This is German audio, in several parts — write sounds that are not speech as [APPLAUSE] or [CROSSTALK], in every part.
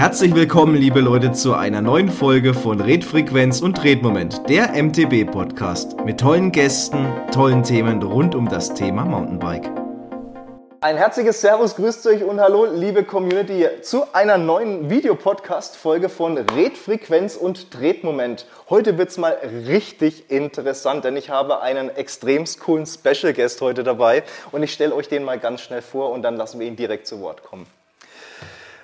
Herzlich willkommen, liebe Leute, zu einer neuen Folge von Redfrequenz und Redmoment, der MTB-Podcast mit tollen Gästen, tollen Themen rund um das Thema Mountainbike. Ein herzliches Servus, grüßt euch und hallo, liebe Community, zu einer neuen Videopodcast-Folge von Redfrequenz und Tretmoment. Heute wird es mal richtig interessant, denn ich habe einen extrem coolen Special Guest heute dabei und ich stelle euch den mal ganz schnell vor und dann lassen wir ihn direkt zu Wort kommen.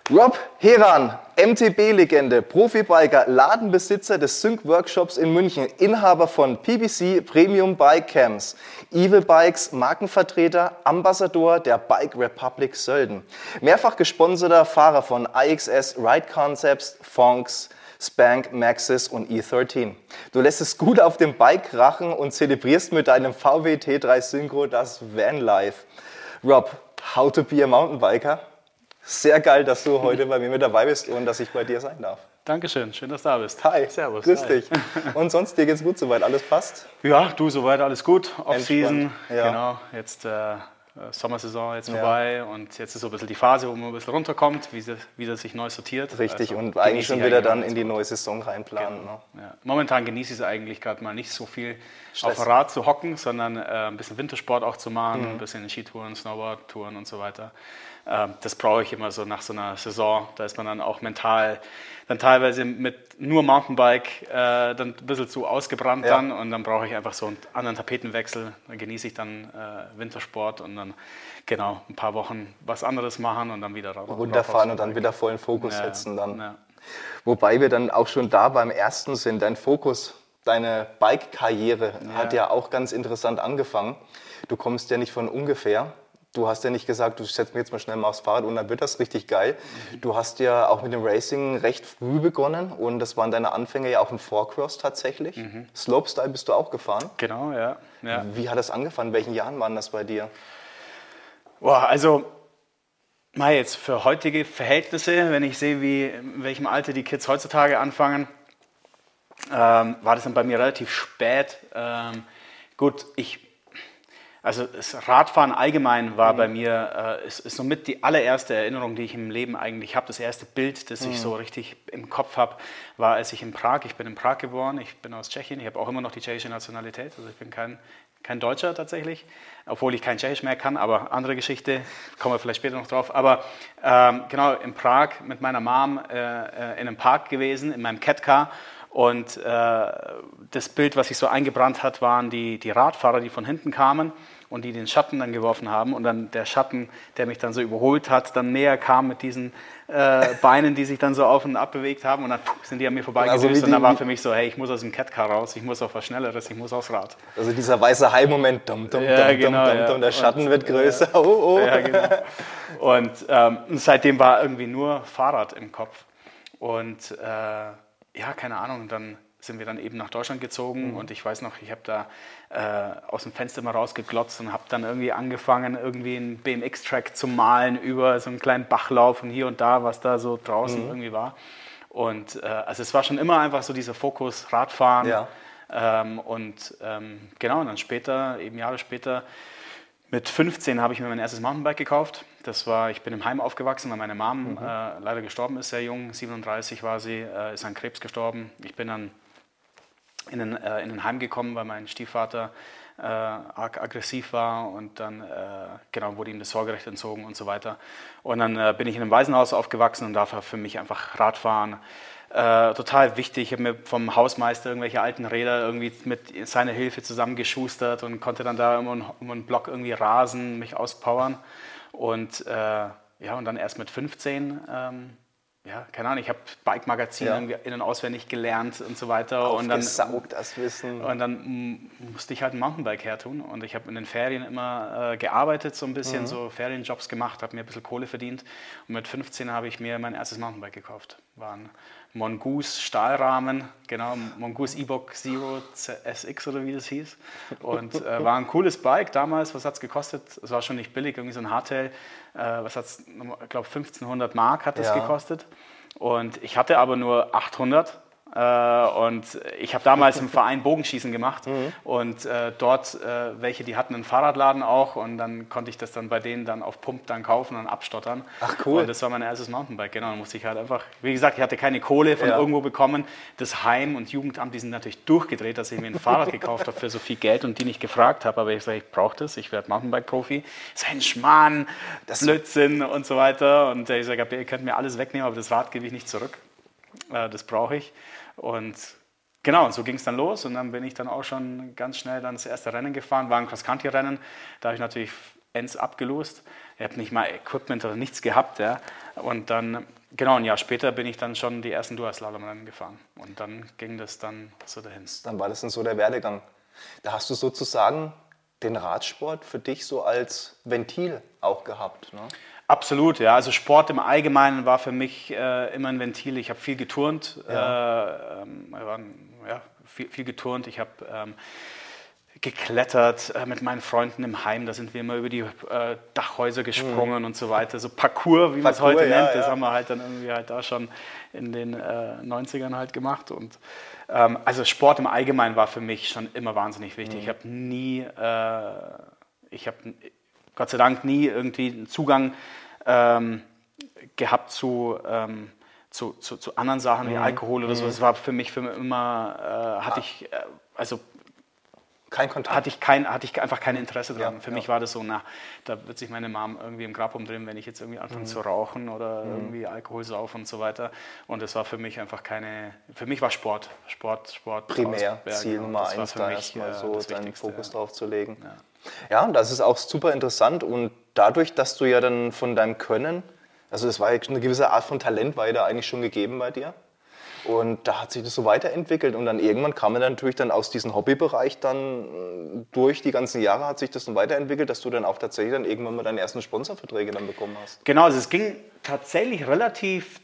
Rob Heran, MTB-Legende, Profibiker, Ladenbesitzer des Sync Workshops in München, Inhaber von PBC Premium Bike Camps, Evil Bikes, Markenvertreter, Ambassador der Bike Republic Sölden, mehrfach gesponserter Fahrer von IXS Ride Concepts, Fonks, Spank, Maxis und E13. Du lässt es gut auf dem Bike krachen und zelebrierst mit deinem VW T3 Synchro das Vanlife. Rob, how to be a Mountainbiker? Sehr geil, dass du heute bei mir mit dabei bist und dass ich bei dir sein darf. Dankeschön, schön, dass du da bist. Hi, Servus. grüß Hi. dich. Und sonst, dir geht's gut soweit, alles passt? Ja, du, soweit alles gut. Off-Season, ja. genau. Jetzt äh, Sommersaison jetzt Ja. vorbei und jetzt ist so ein bisschen die Phase, wo man ein bisschen runterkommt, wie sie, wie das sich neu sortiert. Richtig, Also, und eigentlich schon wieder dann in die neue Saison reinplanen. Genau. Ne? Ja. Momentan genieße ich es eigentlich gerade mal nicht so viel Stress. auf dem Rad zu hocken, sondern äh, ein bisschen Wintersport auch zu machen, Mhm. ein bisschen Skitouren, Snowboardtouren und so weiter. Ähm, das brauche ich immer so nach so einer Saison. Da ist man dann auch mental dann teilweise mit nur Mountainbike äh, dann ein bisschen zu ausgebrannt Ja. dann und dann brauche ich einfach so einen anderen Tapetenwechsel. Dann genieße ich dann äh, Wintersport und dann genau ein paar Wochen was anderes machen und dann wieder raus. Runterfahren und dann wieder vollen Fokus Ja, setzen dann. ja. Wobei wir dann auch schon da beim ersten sind. Dein Fokus, deine Bike-Karriere hat ja auch ganz interessant angefangen. Du kommst ja nicht von ungefähr. Du hast ja nicht gesagt, du setzt mir jetzt mal schnell mal aufs Fahrrad und dann wird das richtig geil. Du hast ja auch mit dem Racing recht früh begonnen und das waren deine Anfänge ja auch im Four-Cross tatsächlich. Slopestyle bist du auch gefahren. Genau, ja. ja. Wie hat das angefangen? In welchen Jahren waren das bei dir? Boah, also mal jetzt für heutige Verhältnisse, wenn ich sehe, wie, in welchem Alter die Kids heutzutage anfangen, ähm, war das dann bei mir relativ spät. Ähm, gut, ich, also das Radfahren allgemein war bei mir, äh, ist, ist somit die allererste Erinnerung, die ich im Leben eigentlich habe. Das erste Bild, das ich so richtig im Kopf habe, war, als ich in Prag, ich bin in Prag geboren, ich bin aus Tschechien, ich habe auch immer noch die tschechische Nationalität, also ich bin kein, kein Deutscher tatsächlich, obwohl ich kein Tschechisch mehr kann, aber andere Geschichte, kommen wir vielleicht später noch drauf. Aber ähm, genau, in Prag mit meiner Mom äh, äh, in einem Park gewesen, in meinem Catcar und äh, das Bild, was sich so eingebrannt hat, waren die, die Radfahrer, die von hinten kamen und die den Schatten dann geworfen haben. Und dann der Schatten, der mich dann so überholt hat, dann näher kam mit diesen äh, [LAUGHS] Beinen, die sich dann so auf und ab bewegt haben. Und dann puh, sind die an mir vorbeigedüst. Also und dann war für mich so, hey, ich muss aus dem Catcar raus, ich muss auf was Schnelleres, ich muss aufs Rad. Also dieser weiße High-Moment, dum, dum, Ja, dum, genau, dum, dum, dum, der Schatten Und, wird größer. oh, oh. Ja, genau. Und ähm, seitdem war irgendwie nur Fahrrad im Kopf. Und äh, ja, keine Ahnung, dann sind wir dann eben nach Deutschland gezogen Mhm. und ich weiß noch, ich habe da äh, aus dem Fenster mal rausgeglotzt und habe dann irgendwie angefangen, irgendwie einen BMX-Track zu malen über so einen kleinen Bachlauf und hier und da, was da so draußen Mhm. irgendwie war. Und äh, also es war schon immer einfach so dieser Fokus Radfahren. Ja. Ähm, und ähm, genau, und dann später, eben Jahre später, mit 15 habe ich mir mein erstes Mountainbike gekauft. Das war, ich bin im Heim aufgewachsen, weil meine Mom äh, leider gestorben ist, sehr jung, 37 war sie, äh, ist an Krebs gestorben. Ich bin dann in ein, äh, in ein Heim gekommen, weil mein Stiefvater äh, arg aggressiv war und dann äh, genau wurde ihm das Sorgerecht entzogen und so weiter. Und dann äh, bin ich in einem Waisenhaus aufgewachsen und da war für mich einfach Radfahren äh, total wichtig. Ich habe mir vom Hausmeister irgendwelche alten Räder irgendwie mit seiner Hilfe zusammengeschustert und konnte dann da um, einen- um einen Block irgendwie rasen, mich auspowern. Und äh, ja, und dann erst mit 15 ähm, ja, keine Ahnung, ich habe Bike-Magazin Ja. in- und auswendig gelernt und so weiter. Und dann, das Wissen. und dann musste ich halt ein Mountainbike hertun. Und ich habe in den Ferien immer äh, gearbeitet, so ein bisschen Mhm. so Ferienjobs gemacht, habe mir ein bisschen Kohle verdient. Und mit 15 habe ich mir mein erstes Mountainbike gekauft. War ein Mongoose Stahlrahmen, genau, Mongoose E-Book Zero SX oder wie das hieß. Und äh, war ein cooles Bike damals. Was hat es gekostet? Es war schon nicht billig, irgendwie so ein Hardtail. Äh, was hat es, ich glaube 1500 Mark hat das Ja. gekostet. Und ich hatte aber nur 800. Äh, und ich habe damals im [LAUGHS] Verein Bogenschießen gemacht mhm. und äh, dort äh, welche, die hatten einen Fahrradladen auch und dann konnte ich das dann bei denen dann auf Pump dann kaufen und abstottern. Ach cool. Und das war mein erstes Mountainbike, genau. Dann musste ich halt einfach, wie gesagt, ich hatte keine Kohle von ja. irgendwo bekommen. Das Heim und Jugendamt, die sind natürlich durchgedreht, dass ich mir ein Fahrrad gekauft habe für so viel Geld und die nicht gefragt habe. Aber ich sage, ich brauche das, ich werde Mountainbike-Profi. Sein Schmarrn, das Blödsinn und so weiter. Und ich sage, ihr könnt mir alles wegnehmen, aber das Rad gebe ich nicht zurück. Äh, das brauche ich. Und genau, so ging es dann los. Und dann bin ich dann auch schon ganz schnell dann das erste Rennen gefahren, war ein Cross-Country-Rennen. Da habe ich natürlich ends abgelost. Ich habe nicht mal Equipment oder nichts gehabt. Ja. Und dann, genau, ein Jahr später bin ich dann schon die ersten Dual-Slalom-Rennen gefahren. Und dann ging das dann so dahin. Dann war das dann so der Werdegang. Da hast du sozusagen den Radsport für dich so als Ventil auch gehabt. Ne? Absolut, ja. Also Sport im Allgemeinen war für mich äh, immer ein Ventil. Ich habe viel geturnt, ja. Äh, ähm, ja, viel, viel, geturnt. Ich habe ähm, geklettert äh, mit meinen Freunden im Heim. Da sind wir immer über die äh, Dachhäuser gesprungen mhm. und so weiter. So Parcours, wie man es heute ja, nennt, das haben wir halt dann irgendwie halt da schon in den 90ern äh, halt gemacht. Und ähm, also Sport im Allgemeinen war für mich schon immer wahnsinnig wichtig. Mhm. Ich habe nie, äh, ich habe Gott sei Dank nie irgendwie einen Zugang ähm, gehabt zu, ähm, zu, zu, zu, anderen Sachen wie mhm. Alkohol oder so. Mhm. Das war für mich für immer, äh, hatte ich, äh, also kein Kontakt. Hatte ich, kein, hatte ich einfach kein Interesse dran. Ja, Für ja. mich war das so, na, da wird sich meine Mom irgendwie im Grab umdrehen, wenn ich jetzt irgendwie anfange mhm. zu rauchen oder mhm. irgendwie Alkohol saufen und so weiter. Und das war für mich einfach keine, für mich war Sport, Sport, Sport. Primär, Ziel genau. Nummer eins, da erstmal äh, so deinen Fokus drauf zu legen. Ja. Ja, und das ist auch super interessant. Und dadurch, dass du ja dann von deinem Können, also es war ja eine gewisse Art von Talent, war ja da eigentlich schon gegeben bei dir. Und da hat sich das so weiterentwickelt und dann irgendwann kam man dann natürlich dann aus diesem Hobbybereich dann äh, durch die ganzen Jahre hat sich das dann weiterentwickelt, dass du dann auch tatsächlich dann irgendwann mal deine ersten Sponsorverträge dann bekommen hast. Genau, also es ging tatsächlich relativ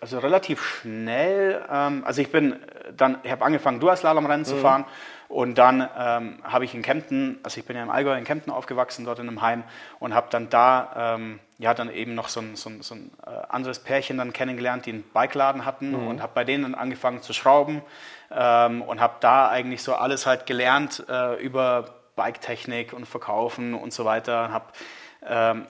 also relativ schnell. Ähm, also ich bin dann, ich habe angefangen Duaslalom-Rennen mhm. zu fahren und dann ähm, habe ich in Kempten, also ich bin ja im Allgäu in Kempten aufgewachsen, dort in einem Heim und habe dann da ähm, ja dann eben noch so ein, so ein, so ein äh, anderes Pärchen dann kennengelernt, die einen Bikeladen hatten mhm. und habe bei denen dann angefangen zu schrauben ähm, und habe da eigentlich so alles halt gelernt äh, über Biketechnik und Verkaufen und so weiter. Habe ähm,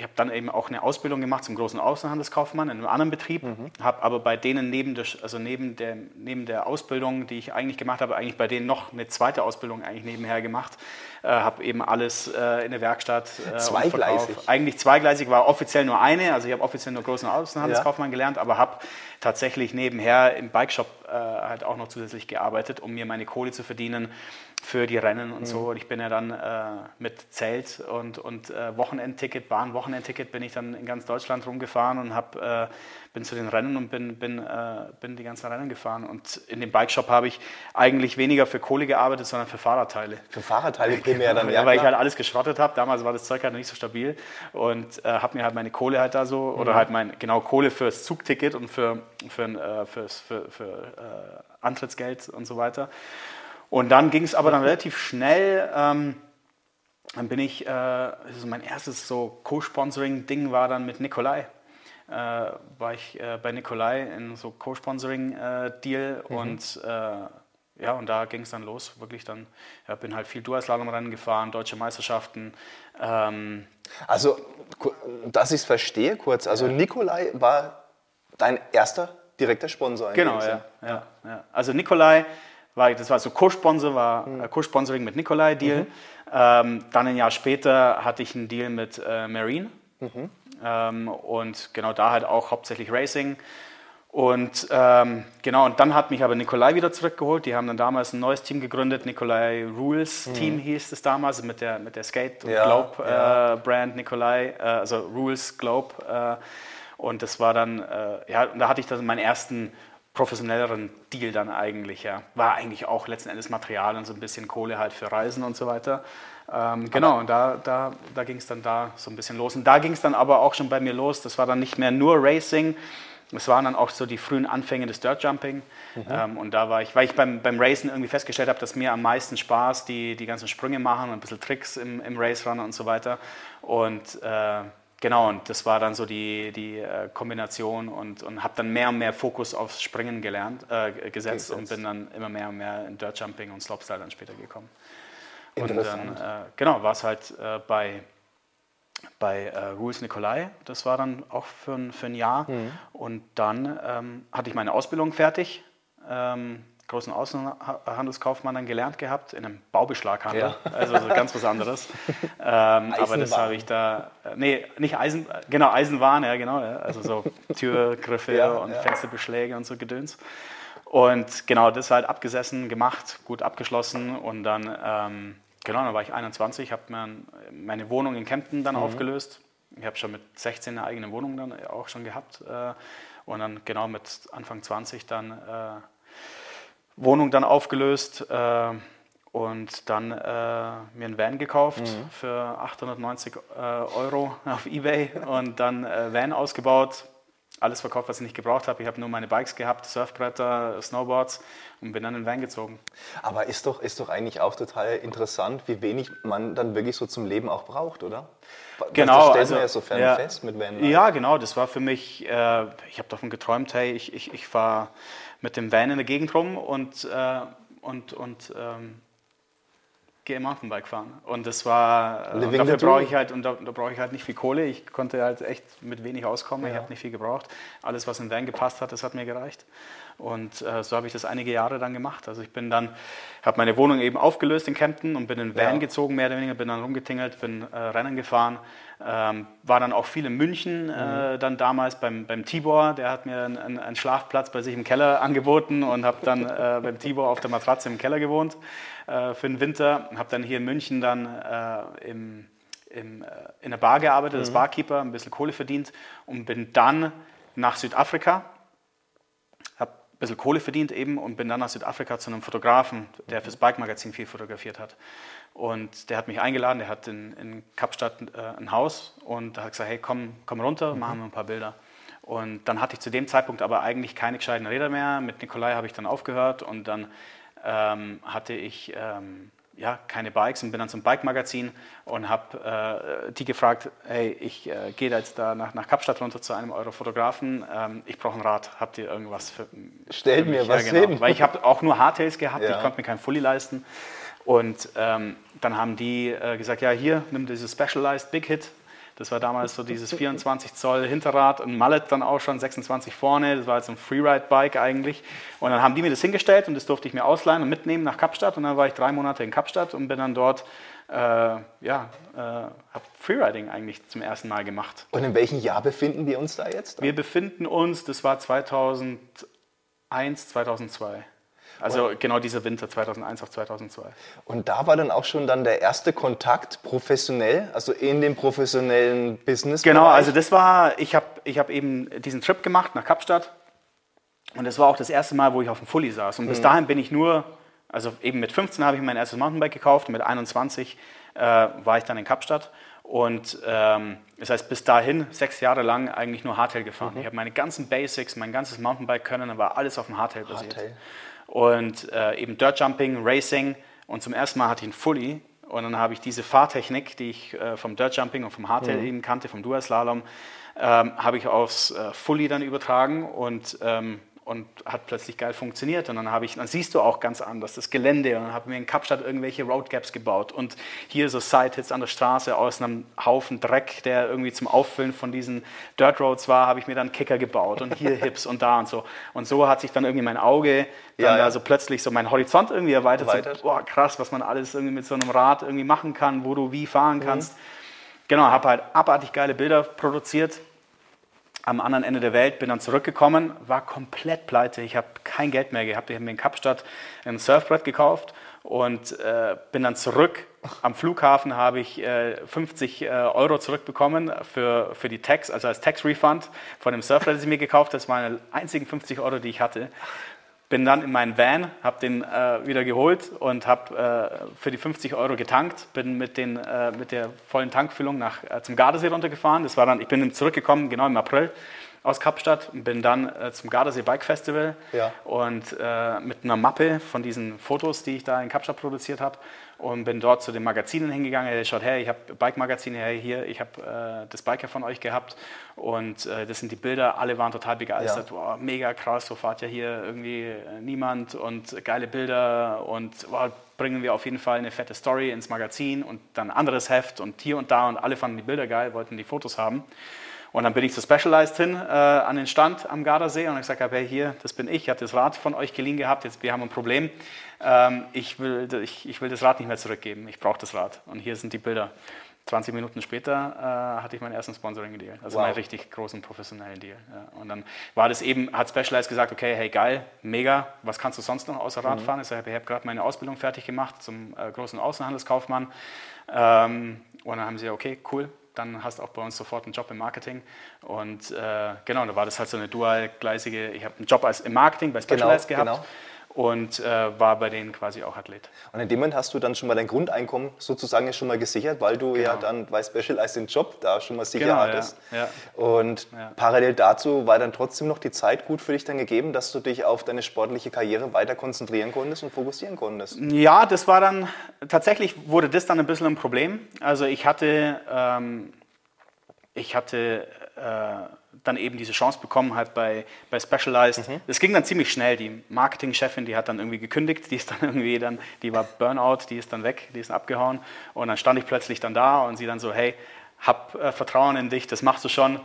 ich habe dann eben auch eine Ausbildung gemacht zum großen Außenhandelskaufmann in einem anderen Betrieb, mhm. habe aber bei denen neben der, also neben, der, neben der Ausbildung, die ich eigentlich gemacht habe, eigentlich bei denen noch eine zweite Ausbildung eigentlich nebenher gemacht, äh, habe eben alles äh, in der Werkstatt. Äh, zweigleisig. Eigentlich zweigleisig, war offiziell nur eine, also ich habe offiziell nur großen Außenhandelskaufmann ja. gelernt, aber habe tatsächlich nebenher im Bikeshop äh, halt auch noch zusätzlich gearbeitet, um mir meine Kohle zu verdienen für die Rennen und mhm. so. Und ich bin ja dann äh, mit Zelt und, und äh, Wochenendticket, Bahn-Wochenendticket, bin ich dann in ganz Deutschland rumgefahren und hab, äh, bin zu den Rennen und bin, bin, äh, bin die ganzen Rennen gefahren. Und in dem Bikeshop habe ich eigentlich weniger für Kohle gearbeitet, sondern für Fahrradteile. Für Fahrradteile primär dann, ja. Weil ich halt alles geschrottet habe. Damals war das Zeug halt nicht so stabil und äh, habe mir halt meine Kohle halt da so, mhm. oder halt mein, genau, Kohle fürs Zugticket und für, für, äh, fürs, für, für Antrittsgeld und so weiter. Und dann ging es aber dann relativ schnell. Ähm, dann bin ich, äh, also mein erstes so Co-Sponsoring-Ding war dann mit Nikolai. Äh, war ich äh, bei Nikolai in so Co-Sponsoring-Deal mhm. und äh, ja, und da ging es dann los, wirklich dann, ja, bin halt viel Dual-Slalom-Rennen gefahren, deutsche Meisterschaften. Ähm, also, dass ich es verstehe kurz, also ja. Nikolai war dein erster direkter Sponsor. Genau, ja, ja, ja, Also Nikolai war, das war so Co-Sponsor, war mhm. Äh, Co-Sponsoring mit Nikolai Deal. Mhm. Ähm, dann ein Jahr später hatte ich einen Deal mit äh, Marine. Mhm. Ähm, und genau da halt auch hauptsächlich Racing. Und ähm, genau, und dann hat mich aber Nikolai wieder zurückgeholt. Die haben dann damals ein neues Team gegründet, Nikolai Rules mhm. Team hieß es damals, mit der, mit der Skate und ja, Globe ja. Äh, Brand Nikolai, äh, also Rules Globe. Äh, und das war dann, äh, ja, und da hatte ich dann meinen ersten professionelleren Deal dann eigentlich. Ja. War eigentlich auch letzten Endes Material und so ein bisschen Kohle halt für Reisen und so weiter. Ähm, genau, und da, da, da ging es dann da so ein bisschen los. Und da ging es dann aber auch schon bei mir los. Das war dann nicht mehr nur Racing, es waren dann auch so die frühen Anfänge des Dirtjumping. Mhm. Ähm, und da war ich, weil ich beim, beim Racen irgendwie festgestellt habe, dass mir am meisten Spaß die, die ganzen Sprünge machen und ein bisschen Tricks im, im Race Run und so weiter. Und äh, genau, und das war dann so die, die äh, Kombination und, und habe dann mehr und mehr Fokus aufs Springen gelernt, äh, gesetzt, und bin dann immer mehr und mehr in Dirt Jumping und Slopestyle dann später gekommen. Und dann, äh, genau, war es halt äh, bei, bei äh, Rules Nikolai, das war dann auch für, ein, für ein Jahr. Mhm. Und dann ähm, hatte ich meine Ausbildung fertig. Ähm, großen Außenhandelskaufmann dann gelernt gehabt, in einem Baubeschlaghandel, ja. [LAUGHS] also so ganz was anderes. ähm, aber das habe ich da, äh, nee, nicht Eisen, genau, Eisenwaren, ja genau, ja, also so Türgriffe [LAUGHS] ja, und Fensterbeschläge und so Gedöns. Und genau, das halt abgesessen, gemacht, gut abgeschlossen und dann, ähm, genau, dann war ich 21, habe meine Wohnung in Kempten dann mhm. aufgelöst. Ich habe schon mit 16 eine eigene Wohnung dann auch schon gehabt äh, und dann genau mit Anfang 20 dann äh, Wohnung dann aufgelöst äh, und dann äh, mir einen Van gekauft mhm. für 890 äh, Euro auf Ebay und dann äh, Van ausgebaut, alles verkauft, was ich nicht gebraucht habe. Ich habe nur meine Bikes gehabt, Surfbretter, Snowboards und bin dann in den Van gezogen. Aber ist doch, ist doch eigentlich auch total interessant, wie wenig man dann wirklich so zum Leben auch braucht, oder? Genau. Das stellt also, ja so fern ja, fest mit Van. Ja, genau. Das war für mich, äh, ich habe davon geträumt, hey, ich, ich, ich fahre mit dem Van in der Gegend rum und, äh, und, und ähm, gehe Mountainbike fahren. Und das war, und dafür brauche ich halt, und da, da brauche ich halt nicht viel Kohle. Ich konnte halt echt mit wenig auskommen. Ja. Ich habe nicht viel gebraucht. Alles, was in Van gepasst hat, das hat mir gereicht. Und äh, so habe ich das einige Jahre dann gemacht. Also ich bin dann, habe meine Wohnung eben aufgelöst in Kempten und bin in Van ja. gezogen, mehr oder weniger, bin dann rumgetingelt, bin äh, Rennen gefahren. Ähm, war dann auch viel in München, äh, mhm. dann damals beim, beim Tibor, der hat mir einen, einen, Schlafplatz bei sich im Keller angeboten und habe dann äh, [LAUGHS] beim Tibor auf der Matratze im Keller gewohnt äh, für den Winter. Habe dann hier in München dann äh, im, im, in der Bar gearbeitet, mhm. als Barkeeper, ein bisschen Kohle verdient und bin dann nach Südafrika bisschen Kohle verdient eben und bin dann nach Südafrika zu einem Fotografen, der fürs Bike-Magazin viel fotografiert hat. Und der hat mich eingeladen, der hat in, in Kapstadt äh, ein Haus und da hat gesagt, hey, komm, komm runter, machen wir ein paar Bilder. Und dann hatte ich zu dem Zeitpunkt aber eigentlich keine gescheiten Räder mehr. Mit Nikolai habe ich dann aufgehört und dann ähm, hatte ich ähm, ja, keine Bikes und bin dann zum Bike-Magazin und habe äh, die gefragt, hey, ich äh, gehe jetzt da nach, nach Kapstadt runter zu einem eurer Fotografen, ähm, ich brauche ein Rad, habt ihr irgendwas für, Stellt für mir was ja, genau. hin. Weil ich habe auch nur Hardtails gehabt, ja. ich konnte mir kein Fully leisten und ähm, dann haben die äh, gesagt, ja hier, nimm dieses Specialized Big Hit, das war damals so dieses 24 Zoll Hinterrad, ein Mallet dann auch schon, 26 vorne. Das war jetzt ein Freeride-Bike eigentlich. Und dann haben die mir das hingestellt und das durfte ich mir ausleihen und mitnehmen nach Kapstadt. Und dann war ich drei Monate in Kapstadt und bin dann dort, äh, ja, äh, habe Freeriding eigentlich zum ersten Mal gemacht. Und in welchem Jahr befinden wir uns da jetzt? Wir befinden uns, das war 2001, 2002. Also und genau dieser Winter 2001 auf 2002. Und da war dann auch schon dann der erste Kontakt professionell, also in dem professionellen Business. Genau, also das war, ich habe ich hab eben diesen Trip gemacht nach Kapstadt und das war auch das erste Mal, wo ich auf dem Fully saß. Und bis mhm. dahin bin ich nur, also eben mit 15 habe ich mein erstes Mountainbike gekauft und mit 21 äh, war ich dann in Kapstadt. Und ähm, das heißt, bis dahin sechs Jahre lang eigentlich nur Hardtail gefahren. Mhm. Ich habe meine ganzen Basics, mein ganzes Mountainbike-Können, war alles auf dem Hardtail basiert. Hardtail und äh, eben Dirt Jumping, Racing. Und zum ersten Mal hatte ich einen Fully. Und dann habe ich diese Fahrtechnik, die ich äh, vom Dirt Jumping und vom Hardtail mhm. eben kannte, vom Dual-Slalom, ähm, habe ich aufs äh, Fully dann übertragen. Und ähm, und hat plötzlich geil funktioniert. Und dann habe ich, dann siehst du auch ganz anders das Gelände. Und dann habe ich mir in Kapstadt irgendwelche Roadgaps gebaut. Und hier so Side-Hits an der Straße aus einem Haufen Dreck, der irgendwie zum Auffüllen von diesen Dirt Roads war, habe ich mir dann Kicker gebaut. Und hier [LAUGHS] Hips und da und so. Und so hat sich dann irgendwie mein Auge, dann ja, ja. also plötzlich so mein Horizont irgendwie erweitert. erweitert. So, boah, krass, was man alles irgendwie mit so einem Rad irgendwie machen kann, wo du wie fahren mhm. kannst. Genau, habe halt abartig geile Bilder produziert am anderen Ende der Welt, bin dann zurückgekommen, war komplett pleite. Ich habe kein Geld mehr gehabt. Ich habe mir in Kapstadt ein Surfbrett gekauft und äh, bin dann zurück. Am Flughafen habe ich äh, 50 äh, Euro zurückbekommen für, für die Tax, also als Tax-Refund von dem Surfbrett, das ich mir gekauft habe. Das waren die einzigen 50 Euro, die ich hatte bin dann in meinen Van, habe den äh, wieder geholt und habe äh, für die 50 Euro getankt, bin mit, den, äh, mit der vollen Tankfüllung nach, äh, zum Gardasee runtergefahren. Das war dann, ich bin zurückgekommen, genau im April aus Kapstadt und bin dann äh, zum Gardasee Bike Festival Ja. und äh, mit einer Mappe von diesen Fotos, die ich da in Kapstadt produziert habe und bin dort zu den Magazinen hingegangen. Hey, schaut her, ich habe Bike-Magazine hey, hier, ich habe äh, das Biker von euch gehabt und äh, das sind die Bilder. Alle waren total begeistert. Ja. Wow, mega krass, so fahrt ja hier irgendwie äh, niemand und geile Bilder und wow, bringen wir auf jeden Fall eine fette Story ins Magazin und dann ein anderes Heft und hier und da und alle fanden die Bilder geil, wollten die Fotos haben. Und dann bin ich zu Specialized hin äh, an den Stand am Gardasee und habe gesagt, hey, hier, das bin ich, ich hatte das Rad von euch geliehen gehabt, jetzt, wir haben ein Problem. Ähm, ich, will, ich, ich will das Rad nicht mehr zurückgeben, ich brauche das Rad. Und hier sind die Bilder. 20 Minuten später äh, hatte ich meinen ersten Sponsoring-Deal, also Wow. meinen richtig großen professionellen Deal. Ja. Und dann war das eben, hat Specialized gesagt, okay, hey geil, mega, was kannst du sonst noch außer Radfahren? Ich sage, ich habe gerade meine Ausbildung fertig gemacht zum äh, großen Außenhandelskaufmann. Ähm, und dann haben sie, okay, cool, dann hast du auch bei uns sofort einen Job im Marketing. Und äh, genau, da war das halt so eine dualgleisige, ich habe einen Job als im Marketing bei Specialized Genau, gehabt genau. Und äh, war bei denen quasi auch Athlet. Und in dem Moment hast du dann schon mal dein Grundeinkommen sozusagen ja schon mal gesichert, weil du ja Genau. dann bei Specialized den Job da schon mal sicher Genau, ja, hattest. ja. Und Ja. parallel dazu war dann trotzdem noch die Zeit gut für dich dann gegeben, dass du dich auf deine sportliche Karriere weiter konzentrieren konntest und fokussieren konntest. Ja, das war dann, tatsächlich wurde das dann ein bisschen ein Problem. Also ich hatte, ähm, ich hatte äh, dann eben diese Chance bekommen, halt bei, bei Specialized. Das ging dann ziemlich schnell. Die Marketingchefin, die hat dann irgendwie gekündigt, die ist dann [LAUGHS] irgendwie dann, die war Burnout, die ist dann weg, die ist abgehauen. Und dann stand ich plötzlich dann da und sie dann so, hey, hab äh, Vertrauen in dich, das machst du schon.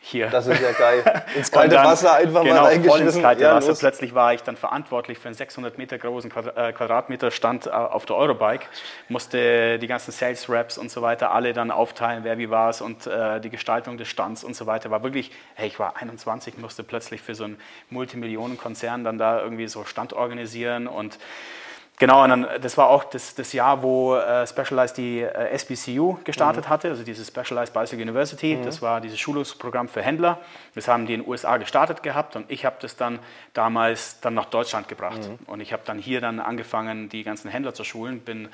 Hier. Das ist ja geil. [LAUGHS] Ins kalte dann- Wasser einfach genau, mal voll ins reingeschmissen. kalte Ja, Wasser. los. Plötzlich war ich dann verantwortlich für einen 600 Meter großen äh, Quadratmeter Stand äh, auf der Eurobike. Musste die ganzen Sales Reps und so weiter alle dann aufteilen, wer wie war es und äh, die Gestaltung des Stands und so weiter. War wirklich, hey, ich war 21, musste plötzlich für so einen Multimillionenkonzern dann da irgendwie so Stand organisieren und Genau, und dann, das war auch das, das Jahr, wo äh, Specialized die äh, SBCU gestartet hatte, also diese Specialized Bicycle University. Das war dieses Schulungsprogramm für Händler. Das haben die in den USA gestartet gehabt und ich habe das dann damals dann nach Deutschland gebracht. Und ich habe dann hier dann angefangen, die ganzen Händler zu schulen, bin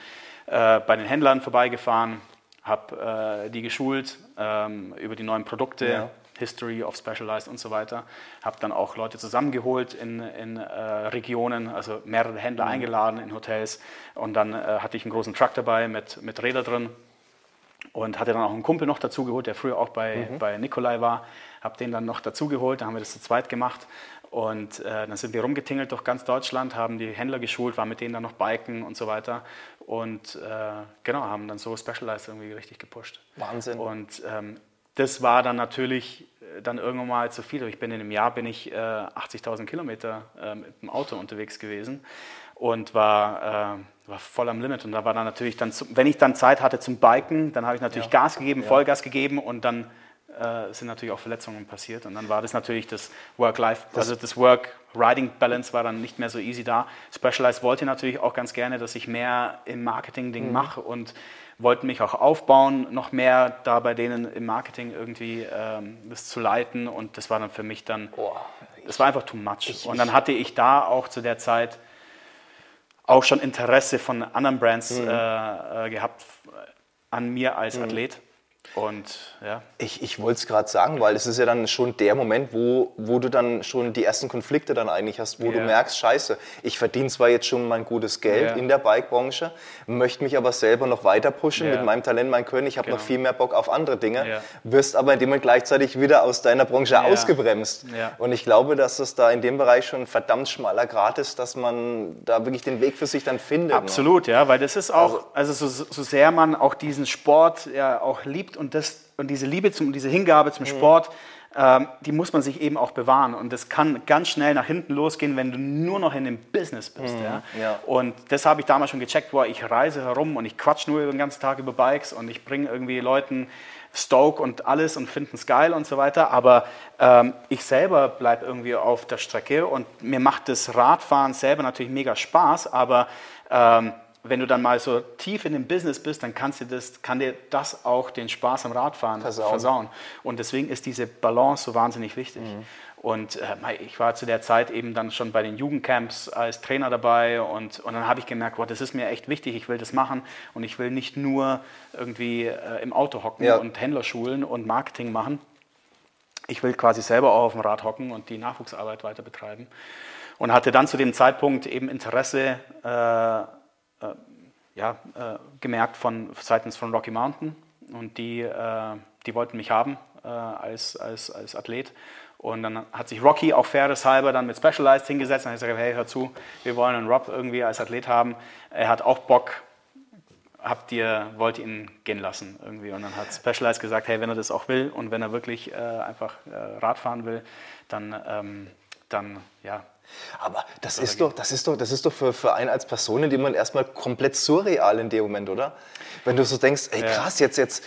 äh, bei den Händlern vorbeigefahren, habe äh, die geschult ähm, über die neuen Produkte. Ja. History of Specialized und so weiter. Habe dann auch Leute zusammengeholt in, in äh, Regionen, also mehrere Händler eingeladen in Hotels. Und dann äh, hatte ich einen großen Truck dabei mit, mit Räder drin und hatte dann auch einen Kumpel noch dazu geholt, der früher auch bei, bei Nikolai war. Habe den dann noch dazu geholt, dann haben wir das zu zweit gemacht. Und äh, dann sind wir rumgetingelt durch ganz Deutschland, haben die Händler geschult, waren mit denen dann noch biken und so weiter. Und äh, genau, haben dann so Specialized irgendwie richtig gepusht. Wahnsinn. Und ähm, das war dann natürlich äh, dann irgendwann mal zu viel. Ich bin in einem Jahr bin ich äh, 80.000 Kilometer äh, mit dem Auto unterwegs gewesen und war, äh, war voll am Limit. Und da war dann natürlich dann, wenn ich dann Zeit hatte zum Biken, dann habe ich natürlich Gas gegeben, Vollgas gegeben und dann äh, sind natürlich auch Verletzungen passiert. Und dann war das natürlich das Work-Life, also das Work-Riding-Balance war dann nicht mehr so easy da. Specialized wollte natürlich auch ganz gerne, dass ich mehr im Marketing-Ding mache und wollten mich auch aufbauen, noch mehr da bei denen im Marketing irgendwie ähm, das zu leiten. Und das war dann für mich dann, Boah, das war einfach too much. Und dann hatte ich da auch zu der Zeit auch schon Interesse von anderen Brands Mhm. äh, äh, gehabt an mir als Athlet. Und ja, Ich, ich wollte es gerade sagen, weil es ist ja dann schon der Moment, wo, wo du dann schon die ersten Konflikte dann eigentlich hast, wo du Ja. merkst, scheiße, ich verdiene zwar jetzt schon mein gutes Geld Ja. in der Bike-Branche, möchte mich aber selber noch weiter pushen Ja. mit meinem Talent, mein Können, ich habe noch Genau. viel mehr Bock auf andere Dinge, wirst aber in dem Moment gleichzeitig wieder aus deiner Branche ausgebremst. Und ich glaube, dass es da in dem Bereich schon ein verdammt schmaler Grad ist, dass man da wirklich den Weg für sich dann findet. ne? Absolut, ja, weil das ist auch, also, so, so sehr man auch diesen Sport ja auch liebt und, das, und diese Liebe, zum, diese Hingabe zum Sport, ähm, die muss man sich eben auch bewahren. Und das kann ganz schnell nach hinten losgehen, wenn du nur noch in dem Business bist. Ja? ja. Und das habe ich damals schon gecheckt, boah, ich reise herum und ich quatsch nur den ganzen Tag über Bikes und ich bringe irgendwie Leuten Stoke und alles und finden es geil und so weiter. Aber ähm, ich selber bleibe irgendwie auf der Strecke und mir macht das Radfahren selber natürlich mega Spaß, aber ähm, wenn du dann mal so tief in dem Business bist, dann kannst du das, kann dir das auch den Spaß am Radfahren Versauen. versauen. Und deswegen ist diese Balance so wahnsinnig wichtig. Und äh, ich war zu der Zeit eben dann schon bei den Jugendcamps als Trainer dabei und, und dann habe ich gemerkt, wow, das ist mir echt wichtig, ich will das machen und ich will nicht nur irgendwie äh, im Auto hocken Ja. und Händler schulen und Marketing machen, ich will quasi selber auch auf dem Rad hocken und die Nachwuchsarbeit weiter betreiben. Und hatte dann zu dem Zeitpunkt eben Interesse äh, ja, äh, gemerkt von seitens von Rocky Mountain und die, äh, die wollten mich haben äh, als, als, als Athlet. Und dann hat sich Rocky auch faires halber dann mit Specialized hingesetzt und hat gesagt, hey, hör zu, wir wollen einen Rob irgendwie als Athlet haben. Er hat auch Bock, habt ihr, wollt ihn gehen lassen irgendwie. Und dann hat Specialized gesagt, hey, wenn er das auch will und wenn er wirklich äh, einfach äh, Rad fahren will, dann, ähm, dann ja, aber das ist, doch, das ist doch, das ist doch für, für einen als Person in dem Moment erstmal komplett surreal in dem Moment, oder? Wenn du so denkst, ey krass, jetzt, jetzt,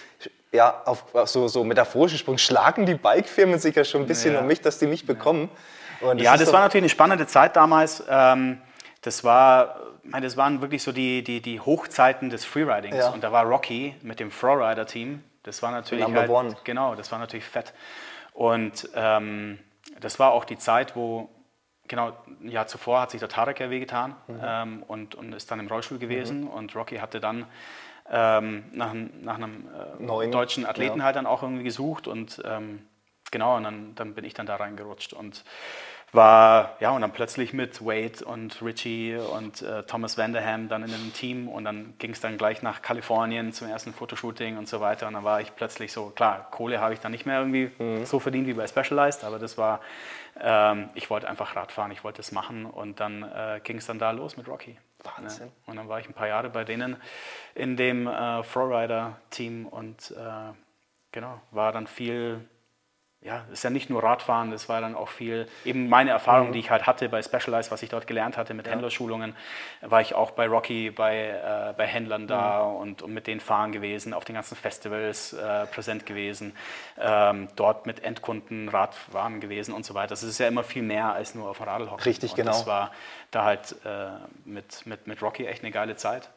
ja, auf, so, so metaphorischen Sprung schlagen die Bikefirmen sich ja schon ein bisschen ja. um mich, dass die mich bekommen. Das ja, das war natürlich eine spannende Zeit damals. Ähm, das war, das waren wirklich so die, die, die Hochzeiten des Freeridings. Ja. Und da war Rocky mit dem Flowrider-Team. Das war natürlich Number halt, one. genau, das war natürlich fett. Und ähm, das war auch die Zeit, wo genau, ein Jahr zuvor hat sich der Tarek ja wehgetan mhm. ähm, und, und ist dann im Rollstuhl gewesen. Mhm. Und Rocky hatte dann ähm, nach, nach, einem äh, deutschen Athleten ja. halt dann auch irgendwie gesucht. Und ähm, genau, und dann, dann, bin ich dann da reingerutscht. Und war, ja, und dann plötzlich mit Wade und Richie und äh, Thomas Vanderham dann in einem Team und dann ging es dann gleich nach Kalifornien zum ersten Fotoshooting und so weiter und dann war ich plötzlich so, klar, Kohle habe ich dann nicht mehr irgendwie mhm. so verdient wie bei Specialized, aber das war ähm, ich wollte einfach Radfahren, ich wollte es machen und dann äh, ging es dann da los mit Rocky. Wahnsinn. Ne? Und dann war ich ein paar Jahre bei denen in dem äh, Flowrider-Team und äh, genau, war dann viel ja, ist ja nicht nur Radfahren, das war dann auch viel, eben meine Erfahrung, mhm. die ich halt hatte bei Specialized, was ich dort gelernt hatte mit ja. Händlerschulungen, war ich auch bei Rocky, bei, äh, bei Händlern mhm. da und, und, mit denen fahren gewesen, auf den ganzen Festivals äh, präsent gewesen, ähm, dort mit Endkunden Radfahren gewesen und so weiter. Das ist ja immer viel mehr als nur auf dem Radl hocken. Richtig, und genau. Das war da halt äh, mit, mit, mit Rocky echt eine geile Zeit.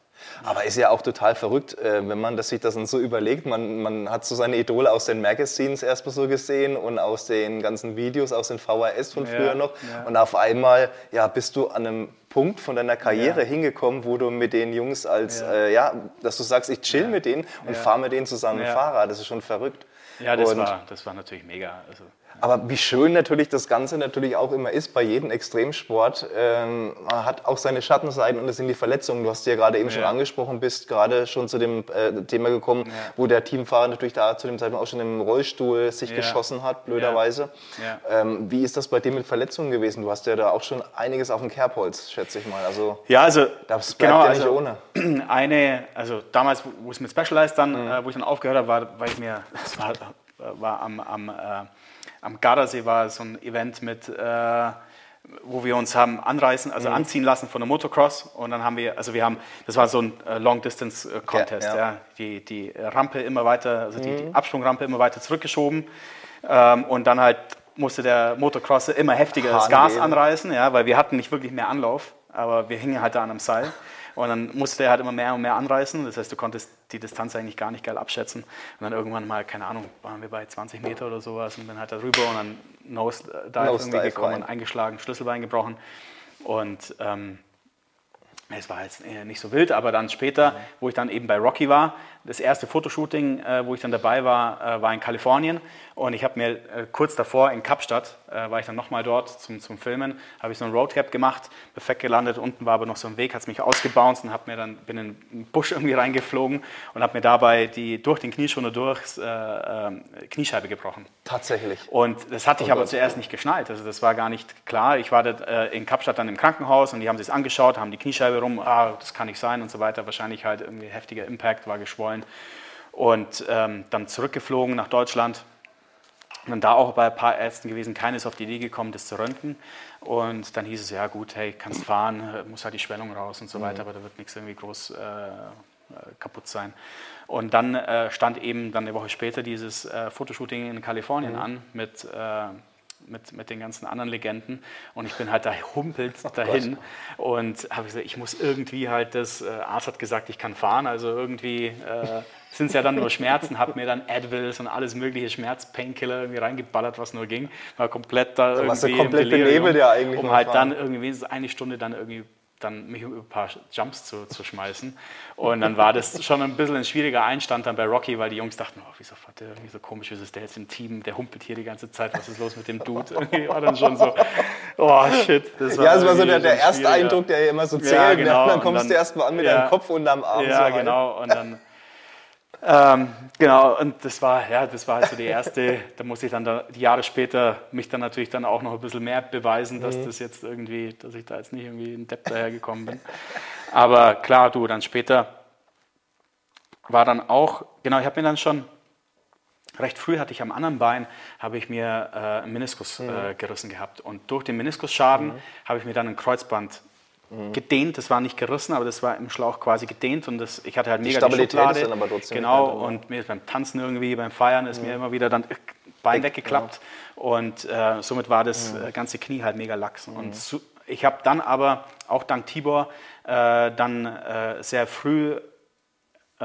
Aber ist ja auch total verrückt, äh, wenn man das sich das dann so überlegt. Man, man hat so seine Idole aus den Magazines erstmal so gesehen und aus den ganzen Videos, aus den VHS von früher ja, noch. Ja. Und auf einmal ja, bist du an einem Punkt von deiner Karriere ja. hingekommen, wo du mit den Jungs als, ja, äh, ja dass du sagst, ich chill mit denen und fahre mit denen zusammen Fahrrad. Das ist schon verrückt. Ja, das, war, das war natürlich mega. Also aber wie schön natürlich das Ganze natürlich auch immer ist bei jedem Extremsport. Ähm, man hat auch seine Schattenseiten und es sind die Verletzungen. Du hast ja gerade eben ja. schon angesprochen, bist gerade schon zu dem äh, Thema gekommen, ja. wo der Teamfahrer natürlich da zu dem Zeitpunkt auch schon im Rollstuhl sich ja. geschossen hat, blöderweise. Ähm, wie ist das bei dir mit Verletzungen gewesen? Du hast ja da auch schon einiges auf dem Kerbholz, schätze ich mal. Also, ja, also das bleibt genau, ja nicht also, ohne. [CLEARS THROAT] Eine, also damals, wo es mit Specialized dann, mhm. äh, wo ich dann aufgehört habe, war, war ich mir, [LAUGHS] das war, war am, am äh, am Gardasee war so ein Event mit, äh, wo wir uns haben anreißen, also mhm. anziehen lassen von der Motocross und dann haben wir, also wir haben, das war so ein äh, Long Distance Contest, ja, ja. ja, Die, die Rampe immer weiter, also die, mhm. die Absprungrampe immer weiter zurückgeschoben ähm, und dann halt musste der Motocrosser immer heftiger das Gas anreißen, ja, weil wir hatten nicht wirklich mehr Anlauf, aber wir hingen halt da an einem Seil. Und dann musste er halt immer mehr und mehr anreißen. Das heißt, du konntest die Distanz eigentlich gar nicht geil abschätzen. Und dann irgendwann mal, keine Ahnung, waren wir bei 20 Meter oder sowas und dann halt da rüber und dann Nose Dive Nose irgendwie gekommen, rein. eingeschlagen, Schlüsselbein gebrochen. Und ähm, es war jetzt nicht so wild, aber dann später, wo ich dann eben bei Rocky war, das erste Fotoshooting, äh, wo ich dann dabei war, äh, war in Kalifornien. Und ich habe mir äh, kurz davor in Kapstadt, äh, war ich dann nochmal dort zum, zum Filmen, habe ich so ein Roadcap gemacht, perfekt gelandet. Unten war aber noch so ein Weg, hat es mich ausgebounced und hab mir dann, bin in einen Busch [LAUGHS] irgendwie reingeflogen und habe mir dabei die, durch den Knieschoner durch äh, ähm, Kniescheibe gebrochen. Tatsächlich. Und das hatte ich aber zuerst nicht geschnallt. Also das war gar nicht klar. Ich war äh, in Kapstadt dann im Krankenhaus und die haben sich angeschaut, haben die Kniescheibe rum, ah, das kann nicht sein und so weiter. Wahrscheinlich halt irgendwie heftiger Impact, war geschwollen wollen. Und ähm, dann zurückgeflogen nach Deutschland. Und dann da auch bei ein paar Ärzten gewesen, keines auf die Idee gekommen, das zu röntgen. Und dann hieß es, ja gut, hey, kannst fahren, muss halt die Schwellung raus und so mhm. weiter, aber da wird nichts irgendwie groß äh, kaputt sein. Und dann äh, stand eben dann eine Woche später dieses äh, Fotoshooting in Kalifornien mhm. an mit äh, mit, mit den ganzen anderen Legenden. Und ich bin halt da humpelt [LAUGHS] oh dahin Gott. und habe gesagt, ich muss irgendwie halt, das äh, Arzt hat gesagt, ich kann fahren, also irgendwie äh, sind es ja dann nur Schmerzen, habe mir dann Advils und alles mögliche Schmerz-Painkiller irgendwie reingeballert, was nur ging. War komplett da also irgendwie komplett benebelt ja eigentlich. Um halt fahren. dann irgendwie eine Stunde dann irgendwie dann mich über ein paar Jumps zu, zu schmeißen. Und dann war das schon ein bisschen ein schwieriger Einstand dann bei Rocky, weil die Jungs dachten, oh, wieso fährt der irgendwie so komisch, wieso ist der jetzt im Team, der humpelt hier die ganze Zeit, was ist los mit dem Dude? [LAUGHS] Irgendwie war dann schon so, oh shit. Das war ja, das war so der, der erste Eindruck, der immer so zählt. Ja, genau. Dann kommst dann, du erst mal an mit ja, deinem Kopf unterm Arm. Ja, so genau. Und dann ähm, genau, und das war, ja, das war also die erste, [LAUGHS] da musste ich dann da, die Jahre später mich dann natürlich dann auch noch ein bisschen mehr beweisen, dass mhm. das jetzt irgendwie, dass ich da jetzt nicht irgendwie ein Depp dahergekommen bin. Aber klar, du, dann später war dann auch, genau, ich habe mir dann schon, recht früh hatte ich am anderen Bein, habe ich mir äh, einen Meniskus mhm. äh, gerissen gehabt. Und durch den Meniskusschaden mhm. habe ich mir dann ein Kreuzband mhm. gedehnt. Das war nicht gerissen, aber das war im Schlauch quasi gedehnt und das, ich hatte halt mega die, Stabilität die Schublade. Ist dann aber trotzdem genau, und mir beim Tanzen irgendwie, beim Feiern ist mhm. mir immer wieder dann Bein weggeklappt ja. und äh, somit war das mhm. ganze Knie halt mega lax. Und mhm. so, ich habe dann aber auch dank Tibor äh, dann äh, sehr früh äh,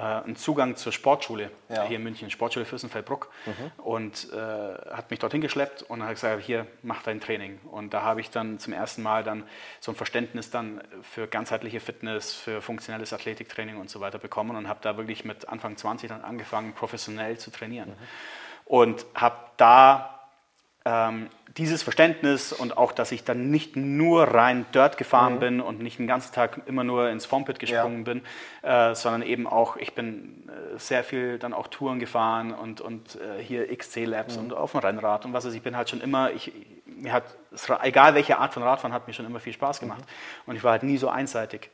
einen Zugang zur Sportschule ja. hier in München, Sportschule Fürstenfeldbruck. Mhm. Und äh, hat mich dorthin geschleppt und hat gesagt, hier, mach dein Training. Und da habe ich dann zum ersten Mal dann so ein Verständnis dann für ganzheitliche Fitness, für funktionelles Athletiktraining und so weiter bekommen und habe da wirklich mit Anfang 20 dann angefangen, professionell zu trainieren. Mhm. Und habe da ähm, dieses Verständnis und auch, dass ich dann nicht nur rein Dirt gefahren mhm. bin und nicht den ganzen Tag immer nur ins Fompit gesprungen ja. bin, äh, sondern eben auch, ich bin äh, sehr viel dann auch Touren gefahren und, und äh, hier XC-Labs mhm. und auf dem Rennrad und was weiß ich, bin halt schon immer, ich, mir hat, egal welche Art von Radfahren, hat mir schon immer viel Spaß gemacht mhm. und ich war halt nie so einseitig.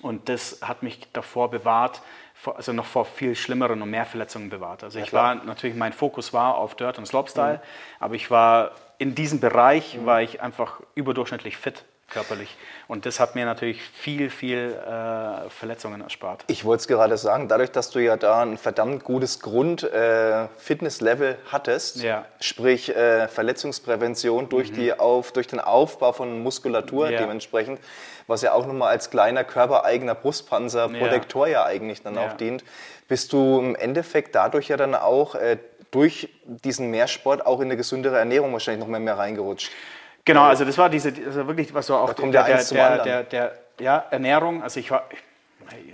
Und das hat mich davor bewahrt, also noch vor viel schlimmeren und mehr Verletzungen bewahrt. Also ja, ich war natürlich, mein Fokus war auf Dirt und Slopestyle, mhm. aber ich war in diesem Bereich mhm. war ich einfach überdurchschnittlich fit körperlich. Und das hat mir natürlich viel, viel äh, Verletzungen erspart. Ich wollte es gerade sagen, dadurch, dass du ja da ein verdammt gutes Grund-Fitness-Level äh, hattest, ja. sprich äh, Verletzungsprävention durch, mhm. die auf, durch den Aufbau von Muskulatur ja. dementsprechend, was ja auch nochmal als kleiner körpereigener Brustpanzer, Protektor ja, ja eigentlich dann auch dient, bist du im Endeffekt dadurch ja dann auch äh, durch diesen Mehrsport auch in eine gesündere Ernährung wahrscheinlich noch mehr, mehr reingerutscht. Genau, also das war diese, also wirklich, was so auf der, der, der, der, der, ja, Ernährung, also ich war,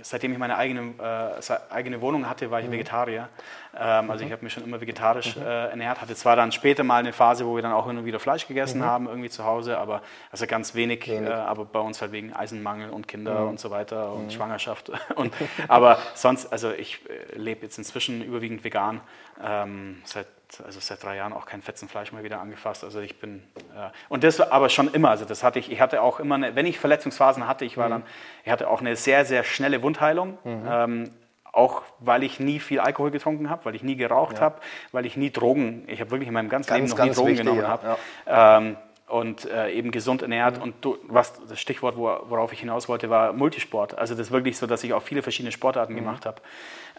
seitdem ich meine eigene, äh, eigene Wohnung hatte, war ich mhm. Vegetarier. Ähm, also mhm. ich habe mich schon immer vegetarisch mhm. äh, ernährt. Hatte zwar dann später mal eine Phase, wo wir dann auch immer wieder Fleisch gegessen mhm. haben, irgendwie zu Hause, aber also ganz wenig, wenig. Äh, aber bei uns halt wegen Eisenmangel und Kinder mhm. und so weiter und mhm. Schwangerschaft. [LAUGHS] und, aber sonst, also ich äh, lebe jetzt inzwischen überwiegend vegan, ähm, seit also seit drei Jahren auch kein Fetzenfleisch mehr wieder angefasst. Also ich bin äh, und das aber schon immer. Also das hatte ich. Ich hatte auch immer, eine, wenn ich Verletzungsphasen hatte, ich war mhm. dann, ich hatte auch eine sehr sehr schnelle Wundheilung. Mhm. Ähm, auch weil ich nie viel Alkohol getrunken habe, weil ich nie geraucht ja. habe, weil ich nie Drogen, ich habe wirklich in meinem ganzen ganz, Leben noch nie Drogen wichtig, genommen ja. habe. Ja. Ähm, und äh, eben gesund ernährt. Mhm. Und du, was das Stichwort, worauf ich hinaus wollte, war Multisport. Also das ist wirklich so, dass ich auch viele verschiedene Sportarten mhm. gemacht habe.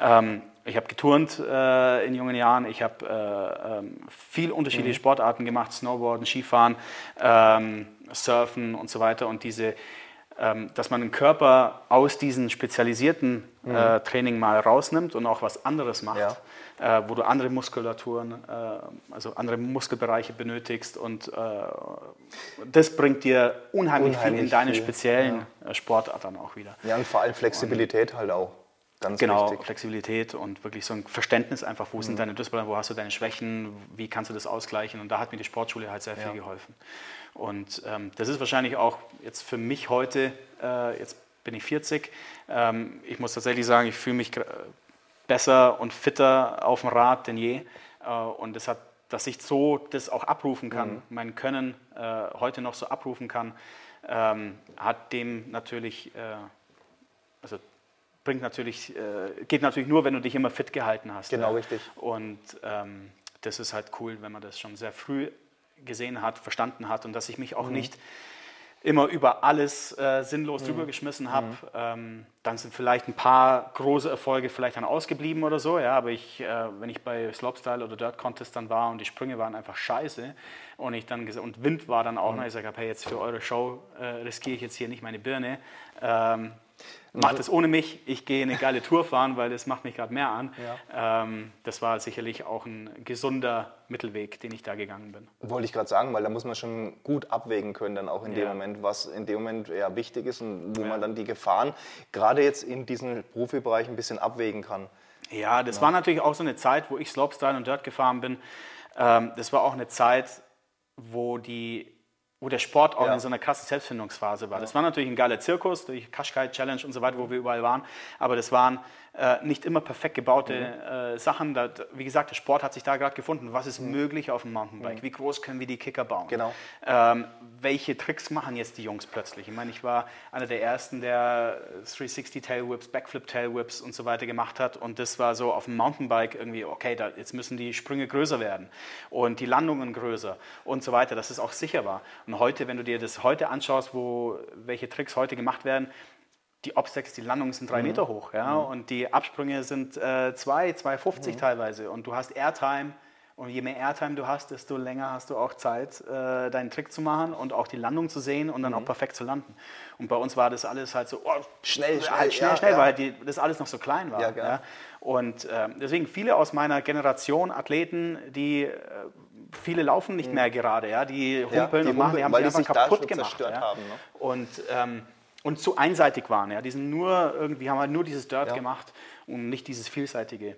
Ähm, ich habe geturnt äh, in jungen Jahren, ich habe äh, ähm, viel unterschiedliche mhm. Sportarten gemacht, Snowboarden, Skifahren, ähm, Surfen und so weiter. Und diese, ähm, dass man den Körper aus diesem spezialisierten äh, mhm. Training mal rausnimmt und auch was anderes macht. Ja äh, wo du andere Muskulaturen, äh, also andere Muskelbereiche benötigst und äh, das bringt dir unheimlich, unheimlich viel in deine viel. speziellen ja. Äh, Sportart dann auch wieder. Ja, und vor allem Flexibilität und, halt auch. Ganz genau, wichtig. Flexibilität und wirklich so ein Verständnis einfach, wo mhm. sind deine Disziplinen, wo hast du deine Schwächen, wie kannst du das ausgleichen und da hat mir die Sportschule halt sehr viel ja. geholfen. Und ähm, das ist wahrscheinlich auch jetzt für mich heute, äh, jetzt bin ich 40, ähm, ich muss tatsächlich sagen, ich fühle mich besser und fitter auf dem Rad denn je. Äh, und das hat, dass ich so das auch abrufen kann, mhm. mein Können äh, heute noch so abrufen kann, ähm, hat dem natürlich, äh, also bringt natürlich, geht natürlich nur, wenn du dich immer fit gehalten hast. Genau, richtig. Und ähm, das ist halt cool, wenn man das schon sehr früh gesehen hat, verstanden hat und dass ich mich auch mhm. nicht immer über alles äh, sinnlos mhm. drüber geschmissen habe. Mhm. Ähm, dann sind vielleicht ein paar große Erfolge vielleicht dann ausgeblieben oder so, ja, aber ich, äh, wenn ich bei Slopestyle oder Dirt Contest dann war und die Sprünge waren einfach scheiße und ich dann und Wind war dann auch mhm. noch, ich sage, hey, jetzt für eure Show äh, riskiere ich jetzt hier nicht meine Birne. Ähm, macht es ohne mich. Ich gehe eine geile Tour fahren, weil das macht mich gerade mehr an. Ja. Ähm, das war sicherlich auch ein gesunder Mittelweg, den ich da gegangen bin. Wollte ich gerade sagen, weil da muss man schon gut abwägen können, dann auch in ja. dem Moment, was in dem Moment ja wichtig ist und wo ja. man dann die Gefahren gerade jetzt in diesem Profibereich ein bisschen abwägen kann. Ja, das war natürlich auch so eine Zeit, wo ich Slopestyle und Dirt gefahren bin. Ähm, das war auch eine Zeit, wo die wo der Sport auch ja. in so einer krassen Selbstfindungsphase war. Ja. Das war natürlich ein geiler Zirkus durch Qashqai Challenge und so weiter, wo wir überall waren. Aber das waren äh, nicht immer perfekt gebaute mhm. äh, Sachen. Da, wie gesagt, der Sport hat sich da gerade gefunden. Was ist mhm. möglich auf dem Mountainbike? Mhm. Wie groß können wir die Kicker bauen? Genau. Ähm, welche Tricks machen jetzt die Jungs plötzlich? Ich meine, ich war einer der ersten, der 360 Tailwhips, Backflip Tailwhips und so weiter gemacht hat. Und das war so auf dem Mountainbike irgendwie, okay, da, jetzt müssen die Sprünge größer werden und die Landungen größer und so weiter, dass es auch sicher war. Und heute, wenn du dir das heute anschaust, wo welche Tricks heute gemacht werden, die Obstacles, die Landungen sind drei mhm. Meter hoch, ja, mhm. und die Absprünge sind äh, zwei, 2,50 mhm. teilweise. Und du hast Airtime. Und je mehr Airtime du hast, desto länger hast du auch Zeit, äh, deinen Trick zu machen und auch die Landung zu sehen und dann auch mhm. perfekt zu landen. Und bei uns war das alles halt so oh, schnell, schnell, halt schnell, ja, schnell, ja. weil die, das alles noch so klein war. Ja, ja. Und äh, deswegen viele aus meiner Generation Athleten, die äh, viele laufen nicht mhm. mehr gerade, ja, die humpeln die und machen, die haben sich einfach kaputt gemacht. Haben, ne? Und ähm, und zu einseitig waren. Ja. Die sind nur irgendwie, haben halt nur dieses Dirt ja. gemacht und nicht dieses vielseitige.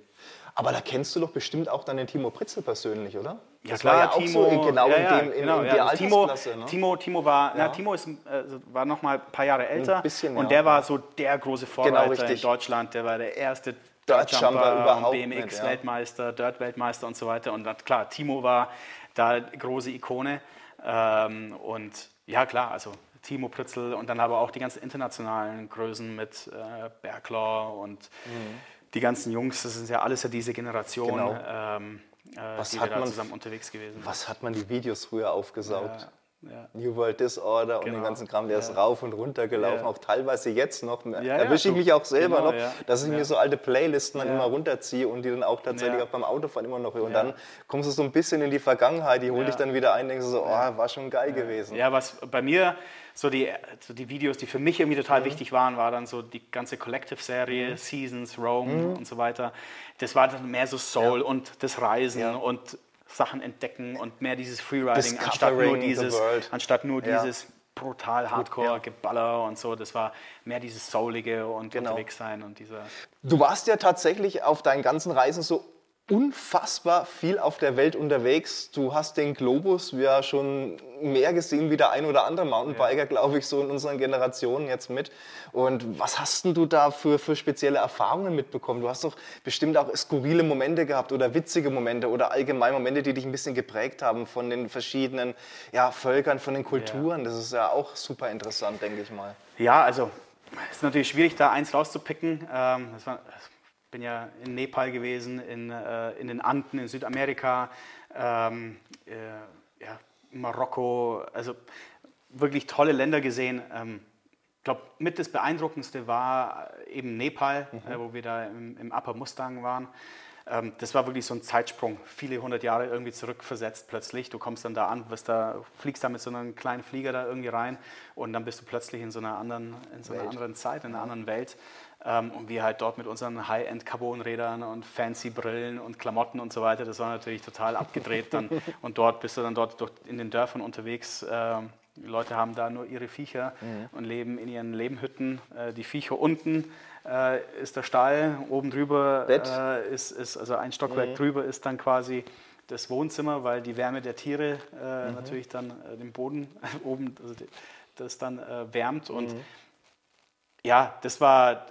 Aber da kennst du doch bestimmt auch dann den Timo Pritzel persönlich, oder? Ja, das klar, war ja Timo, auch so genau ja, ja, in, dem, in, genau, in der ja, Timo, ne? Timo, Timo war, na, Timo ist, äh, war noch mal ein paar Jahre älter bisschen, und der war so der große genau, Vorreiter genau, in Deutschland. Der war der erste Dirt-Jumper überhaupt BMX-Weltmeister, Dirt-Weltmeister und so weiter. Und klar, Timo war da große Ikone. Ähm, und ja, klar, also Timo Pritzel und dann aber auch die ganzen internationalen Größen mit äh, Berglaw und mhm. die ganzen Jungs, das sind ja alles ja diese Generation, genau. ähm, äh, was die hat wir da zusammen unterwegs gewesen. Was hat man die Videos früher aufgesaugt? Ja. Ja. New World Disorder genau. und den genau. ganzen Kram, der ja. ist rauf und runter gelaufen, ja. auch teilweise jetzt noch. Ja, Erwische ich mich auch selber genau, noch, dass ich mir so alte Playlisten dann immer runterziehe und die dann auch tatsächlich auch beim Autofahren immer noch höre. Und dann kommst du so ein bisschen in die Vergangenheit, die hole dich dann wieder ein, denkst du so, oh, war schon geil gewesen. Ja, was bei mir so die, so die Videos, die für mich irgendwie total mhm. wichtig waren, war dann so die ganze Collective-Serie, mhm. Seasons, Rome mhm. und so weiter. Das war dann mehr so Soul und das Reisen und Sachen entdecken und mehr dieses Freeriding anstatt nur dieses, anstatt nur ja. dieses brutal Hardcore-Geballer und so. Das war mehr dieses Soulige und genau. unterwegs sein und dieser. Du warst ja tatsächlich auf deinen ganzen Reisen so unfassbar viel auf der Welt unterwegs. Du hast den Globus ja schon mehr gesehen wie der ein oder andere Mountainbiker, ja. glaube ich, so in unseren Generationen jetzt mit. Und was hast denn du da für, für spezielle Erfahrungen mitbekommen? Du hast doch bestimmt auch skurrile Momente gehabt oder witzige Momente oder allgemein Momente, die dich ein bisschen geprägt haben von den verschiedenen ja, Völkern, von den Kulturen. Ja. Das ist ja auch super interessant, denke ich mal. Ja, also es ist natürlich schwierig, da eins rauszupicken. Ähm, das war, bin ja in Nepal gewesen, in, äh, in den Anden, in Südamerika, ähm, äh, ja, Marokko, also wirklich tolle Länder gesehen. Ähm, ich glaube, mit das Beeindruckendste war eben Nepal, mhm. äh, wo wir da im, im Upper Mustang waren. Ähm, das war wirklich so ein Zeitsprung, viele hundert Jahre irgendwie zurückversetzt plötzlich. Du kommst dann da an, wirst da, fliegst da mit so einem kleinen Flieger da irgendwie rein und dann bist du plötzlich in so einer anderen, in so einer anderen Zeit, in einer anderen Welt. Ähm, und wir halt dort mit unseren High-End-Carbon-Rädern und fancy Brillen und Klamotten und so weiter, das war natürlich total abgedreht dann. [LAUGHS] und dort bist du dann dort in den Dörfern unterwegs. Ähm, die Leute haben da nur ihre Viecher mhm. und leben in ihren Lehmhütten. Äh, die Viecher unten äh, ist der Stall, oben drüber äh, ist, ist, also ein Stockwerk mhm. drüber ist dann quasi das Wohnzimmer, weil die Wärme der Tiere mhm. natürlich dann den Boden [LAUGHS] oben, also das dann wärmt und mhm. ja, das war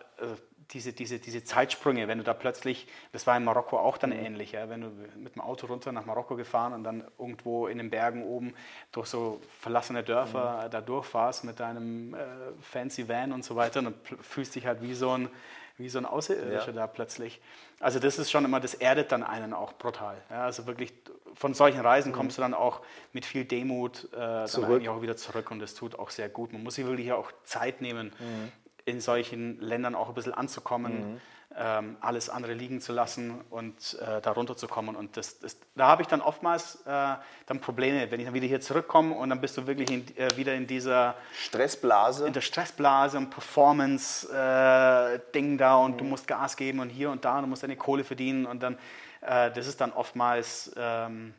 diese, diese, diese Zeitsprünge, wenn du da plötzlich, das war in Marokko auch dann ähnlich, ja, wenn du mit dem Auto runter nach Marokko gefahren und dann irgendwo in den Bergen oben durch so verlassene Dörfer mhm. da durchfährst mit deinem äh, fancy Van und so weiter, dann fühlst dich halt wie so ein, wie so ein Außerirdischer ja. da plötzlich. Also das ist schon immer, das erdet dann einen auch brutal. Ja, also wirklich von solchen Reisen mhm. kommst du dann auch mit viel Demut äh, dann eigentlich auch wieder zurück und das tut auch sehr gut. Man muss sich wirklich auch Zeit nehmen. Mhm in solchen Ländern auch ein bisschen anzukommen, mhm. ähm, alles andere liegen zu lassen und äh, da runterzukommen. Und das, das, da habe ich dann oftmals äh, dann Probleme, wenn ich dann wieder hier zurückkomme und dann bist du wirklich in, äh, wieder in dieser Stressblase. In der Stressblase und Performance-Ding da und mhm. du musst Gas geben und hier und da und du musst deine Kohle verdienen und dann, äh, das ist dann oftmals... Ähm,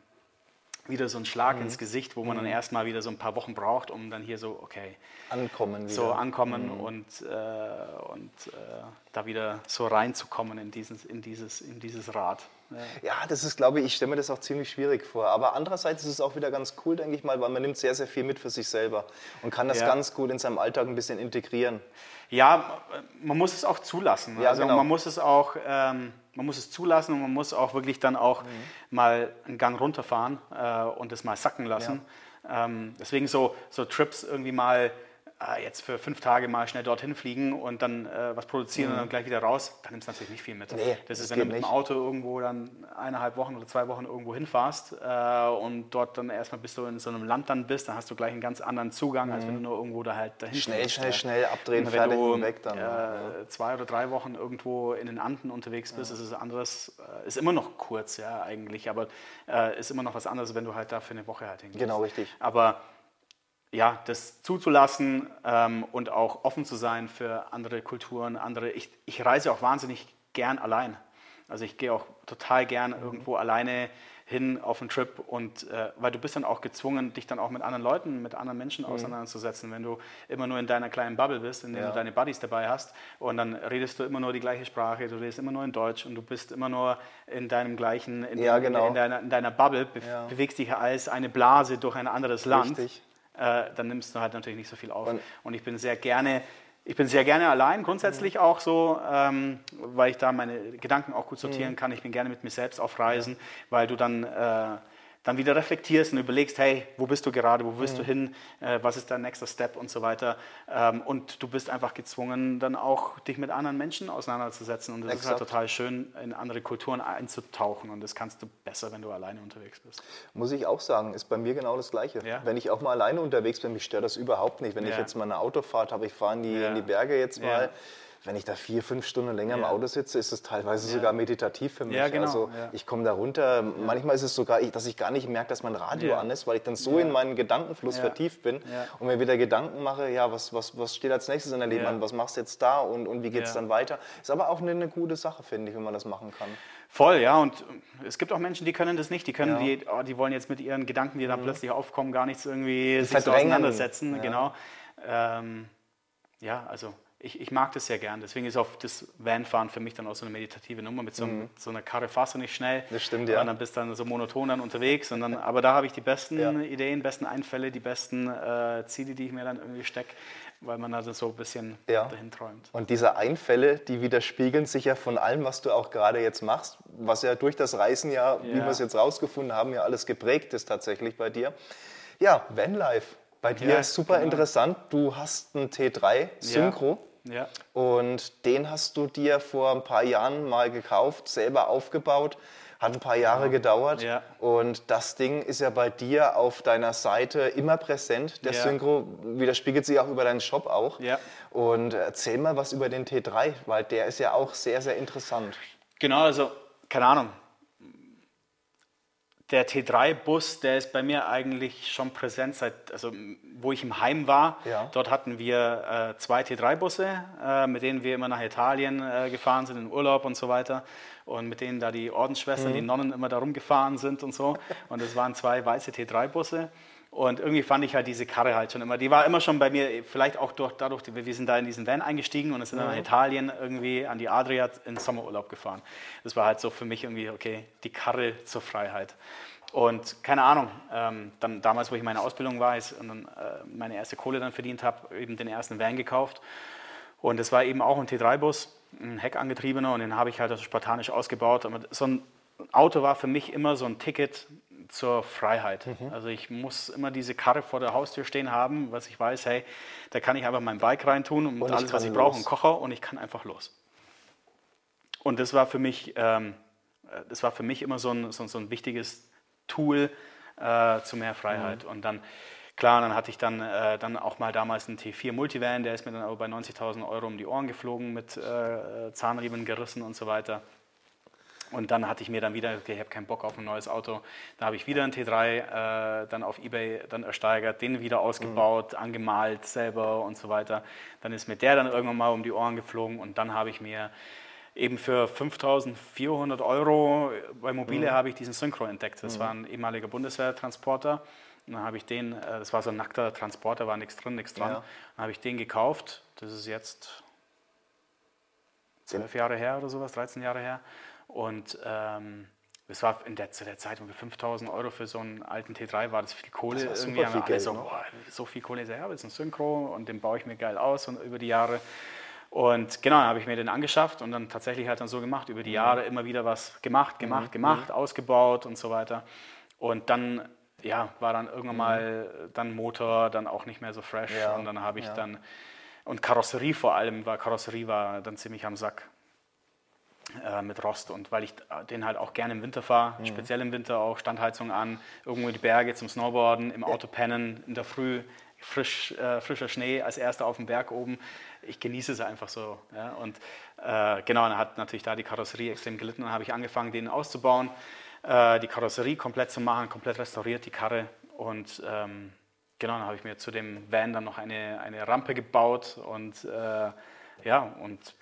wieder so ein Schlag mhm. ins Gesicht, wo man mhm. dann erstmal wieder so ein paar Wochen braucht, um dann hier so, okay. Ankommen wieder. So ankommen mhm. und, äh, und äh, da wieder so reinzukommen in dieses, in dieses, in dieses Rad. Ja. ja, das ist, glaube ich, ich stelle mir das auch ziemlich schwierig vor. Aber andererseits ist es auch wieder ganz cool, denke ich mal, weil man nimmt sehr, sehr viel mit für sich selber und kann das ja. ganz gut in seinem Alltag ein bisschen integrieren. Ja, man muss es auch zulassen. Ja, also genau. man muss es auch, ähm, man muss es zulassen und man muss auch wirklich dann auch mhm. mal einen Gang runterfahren äh, und es mal sacken lassen. Ja. Ähm, deswegen so, so Trips irgendwie mal äh, jetzt für fünf Tage mal schnell dorthin fliegen und dann äh, was produzieren mhm. und dann gleich wieder raus, dann nimmst du natürlich nicht viel mit. Nee, das, ist, wenn du mit dem Auto irgendwo dann eineinhalb Wochen oder zwei Wochen irgendwo hinfährst äh, und dort dann erstmal bis du in so einem Land dann bist, dann hast du gleich einen ganz anderen Zugang, mhm. als wenn du nur irgendwo da halt dahin Schnell, fliegst, schnell, schnell abdrehen, wenn fertig du, weg dann. Äh, zwei oder drei Wochen irgendwo in den Anden unterwegs bist, ja. ist es anderes, äh, ist immer noch kurz, ja, eigentlich, aber äh, ist immer noch was anderes, wenn du halt da für eine Woche halt hingehst. Genau, richtig. Aber ja, das zuzulassen ähm, und auch offen zu sein für andere Kulturen, andere. Ich, ich reise auch wahnsinnig gern allein. Also ich gehe auch total gern mhm. irgendwo alleine hin auf einen Trip und äh, weil du bist dann auch gezwungen, dich dann auch mit anderen Leuten, mit anderen Menschen mhm. auseinanderzusetzen, wenn du immer nur in deiner kleinen Bubble bist, in der ja. du deine Buddies dabei hast und dann redest du immer nur die gleiche Sprache, du redest immer nur in Deutsch und du bist immer nur in deinem gleichen, in, ja, genau. in, in, deiner, in deiner, Bubble, be ja. bewegst dich als eine Blase durch ein anderes Land. Richtig äh, dann nimmst du halt natürlich nicht so viel auf. Und, ich bin sehr gerne ich bin sehr gerne allein, grundsätzlich mhm. auch so, ähm, weil ich da meine Gedanken auch gut sortieren mhm. kann. Ich bin gerne mit mir selbst auf Reisen, weil du dann äh, dann wieder reflektierst und überlegst, hey, wo bist du gerade, wo willst mhm. du hin, äh, was ist dein nächster Step und so weiter. Ähm, und du bist einfach gezwungen, dann auch dich mit anderen Menschen auseinanderzusetzen. Und es ist halt total schön, in andere Kulturen einzutauchen. Und das kannst du besser, wenn du alleine unterwegs bist. Muss ich auch sagen, ist bei mir genau das Gleiche. Ja? Wenn ich auch mal alleine unterwegs bin, mich stört das überhaupt nicht. Wenn ja. ich jetzt mal eine Autofahrt habe, ich fahre in, ja. in die Berge jetzt mal wenn ich da vier, fünf Stunden länger ja. im Auto sitze, ist es teilweise ja. sogar meditativ für mich. Ja, genau. Also ich komme da runter. Manchmal ist es sogar, dass ich gar nicht merke, dass mein Radio an ist, weil ich dann so in meinen Gedankenfluss vertieft bin und mir wieder Gedanken mache, ja, was, was, was steht als nächstes in deinem Leben an, was machst du jetzt da und, und wie geht es dann weiter. Ist aber auch eine, eine gute Sache, finde ich, wenn man das machen kann. Voll, ja. Und es gibt auch Menschen, die können das nicht. Die können, ja. die, oh, die wollen jetzt mit ihren Gedanken, die dann mhm. plötzlich aufkommen, gar nichts irgendwie sich so auseinandersetzen. Ja. Genau. Ähm, ja, also ich, ich, mag das sehr gern. Deswegen ist auch das Vanfahren für mich dann auch so eine meditative Nummer. Mit so, mhm. so einer Karre fährst du nicht schnell. Das stimmt, ja. Und dann bist du dann so monoton dann unterwegs. Und dann, aber da habe ich die besten ja. Ideen, besten Einfälle, die besten äh, Ziele, die ich mir dann irgendwie stecke, weil man also so ein bisschen ja. dahin träumt. Und diese Einfälle, die widerspiegeln sich ja von allem, was du auch gerade jetzt machst, was ja durch das Reisen ja, ja. wie wir es jetzt rausgefunden haben, ja alles geprägt ist tatsächlich bei dir. Ja, Vanlife. Bei dir ja, ist super genau. interessant. Du hast einen T3 Synchro. Ja. Und den hast du dir vor ein paar Jahren mal gekauft, selber aufgebaut. Hat ein paar Jahre ja. gedauert. Ja. Und das Ding ist ja bei dir auf deiner Seite immer präsent. Der ja. Synchro widerspiegelt sich auch über deinen Shop auch. Ja. Und erzähl mal was über den T3, weil der ist ja auch sehr, sehr interessant. Genau, also keine Ahnung der T3-Bus, der ist bei mir eigentlich schon präsent seit, also wo ich im Heim war. Ja. Dort hatten wir äh, zwei T3-Busse, äh, mit denen wir immer nach Italien äh, gefahren sind, in Urlaub und so weiter. Und mit denen da die Ordensschwestern, mhm. die Nonnen immer da rumgefahren sind und so. Und es waren zwei weiße T3-Busse. Und irgendwie fand ich halt diese Karre halt schon immer, die war immer schon bei mir, vielleicht auch durch, dadurch, wir sind da in diesen Van eingestiegen und sind dann nach. Italien irgendwie an die Adria in Sommerurlaub gefahren. Das war halt so für mich irgendwie, okay, die Karre zur Freiheit. Und keine Ahnung, ähm, dann damals, wo ich meine Ausbildung war und dann äh, meine erste Kohle dann verdient habe, eben den ersten Van gekauft. Und es war eben auch ein T3-Bus, ein Heckangetriebener und den habe ich halt also spartanisch ausgebaut. Aber so ein Auto war für mich immer so ein Ticket zur Freiheit. Mhm. Also ich muss immer diese Karre vor der Haustür stehen haben, was ich weiß, hey, da kann ich einfach mein Bike reintun und, und alles, was ich brauche, einen Kocher und ich kann einfach los. Und das war für mich, ähm, das war für mich immer so ein, so, so ein wichtiges Tool, äh, zu mehr Freiheit. Und dann, klar, dann hatte ich dann, äh, dann auch mal damals einen T4 Multivan, der ist mir dann aber bei 90.000 Euro um die Ohren geflogen, mit äh, Zahnriemen gerissen und so weiter. Und dann hatte ich mir dann wieder, okay, ich habe keinen Bock auf ein neues Auto. Da habe ich wieder einen T3 äh, dann auf Ebay dann ersteigert, den wieder ausgebaut, mhm. angemalt selber und so weiter. Dann ist mir der dann irgendwann mal um die Ohren geflogen und dann habe ich mir eben für 5.400 Euro bei Mobile mhm. habe ich diesen Synchro entdeckt. Das mhm. war ein ehemaliger Bundeswehrtransporter. Und dann habe ich den, äh, das war so ein nackter Transporter, war nichts drin, nichts dran. Ja. Dann habe ich den gekauft. Das ist jetzt zwölf Jahre her oder sowas, 13 Jahre her. Und ähm, das war in der, zu der Zeit ungefähr 5000 Euro für so einen alten T3 war das viel Kohle. Das irgendwie viel Geld, so, boah, so viel Kohle. Ja, das ist ein Synchro und den baue ich mir geil aus und über die Jahre. Und genau, dann habe ich mir den angeschafft und dann tatsächlich halt dann so gemacht, über die mhm. Jahre immer wieder was gemacht, gemacht, mhm. gemacht, mhm. ausgebaut und so weiter. Und dann, ja, war dann irgendwann mhm. mal dann Motor dann auch nicht mehr so fresh ja. und dann habe ich ja. dann, und Karosserie vor allem, war Karosserie war dann ziemlich am Sack äh, mit Rost und weil ich den halt auch gerne im Winter fahre, mhm. speziell im Winter auch Standheizung an, irgendwo in die Berge zum Snowboarden, im Auto pennen, in der Früh frisch, äh, frischer Schnee als erster auf dem Berg oben. Ich genieße es einfach so. Ja? Und äh, genau, dann hat natürlich da die Karosserie extrem gelitten. Dann habe ich angefangen, den auszubauen, äh, die Karosserie komplett zu machen, komplett restauriert, die Karre. Und ähm, genau, dann habe ich mir zu dem Van dann noch eine, eine Rampe gebaut und äh, ja, und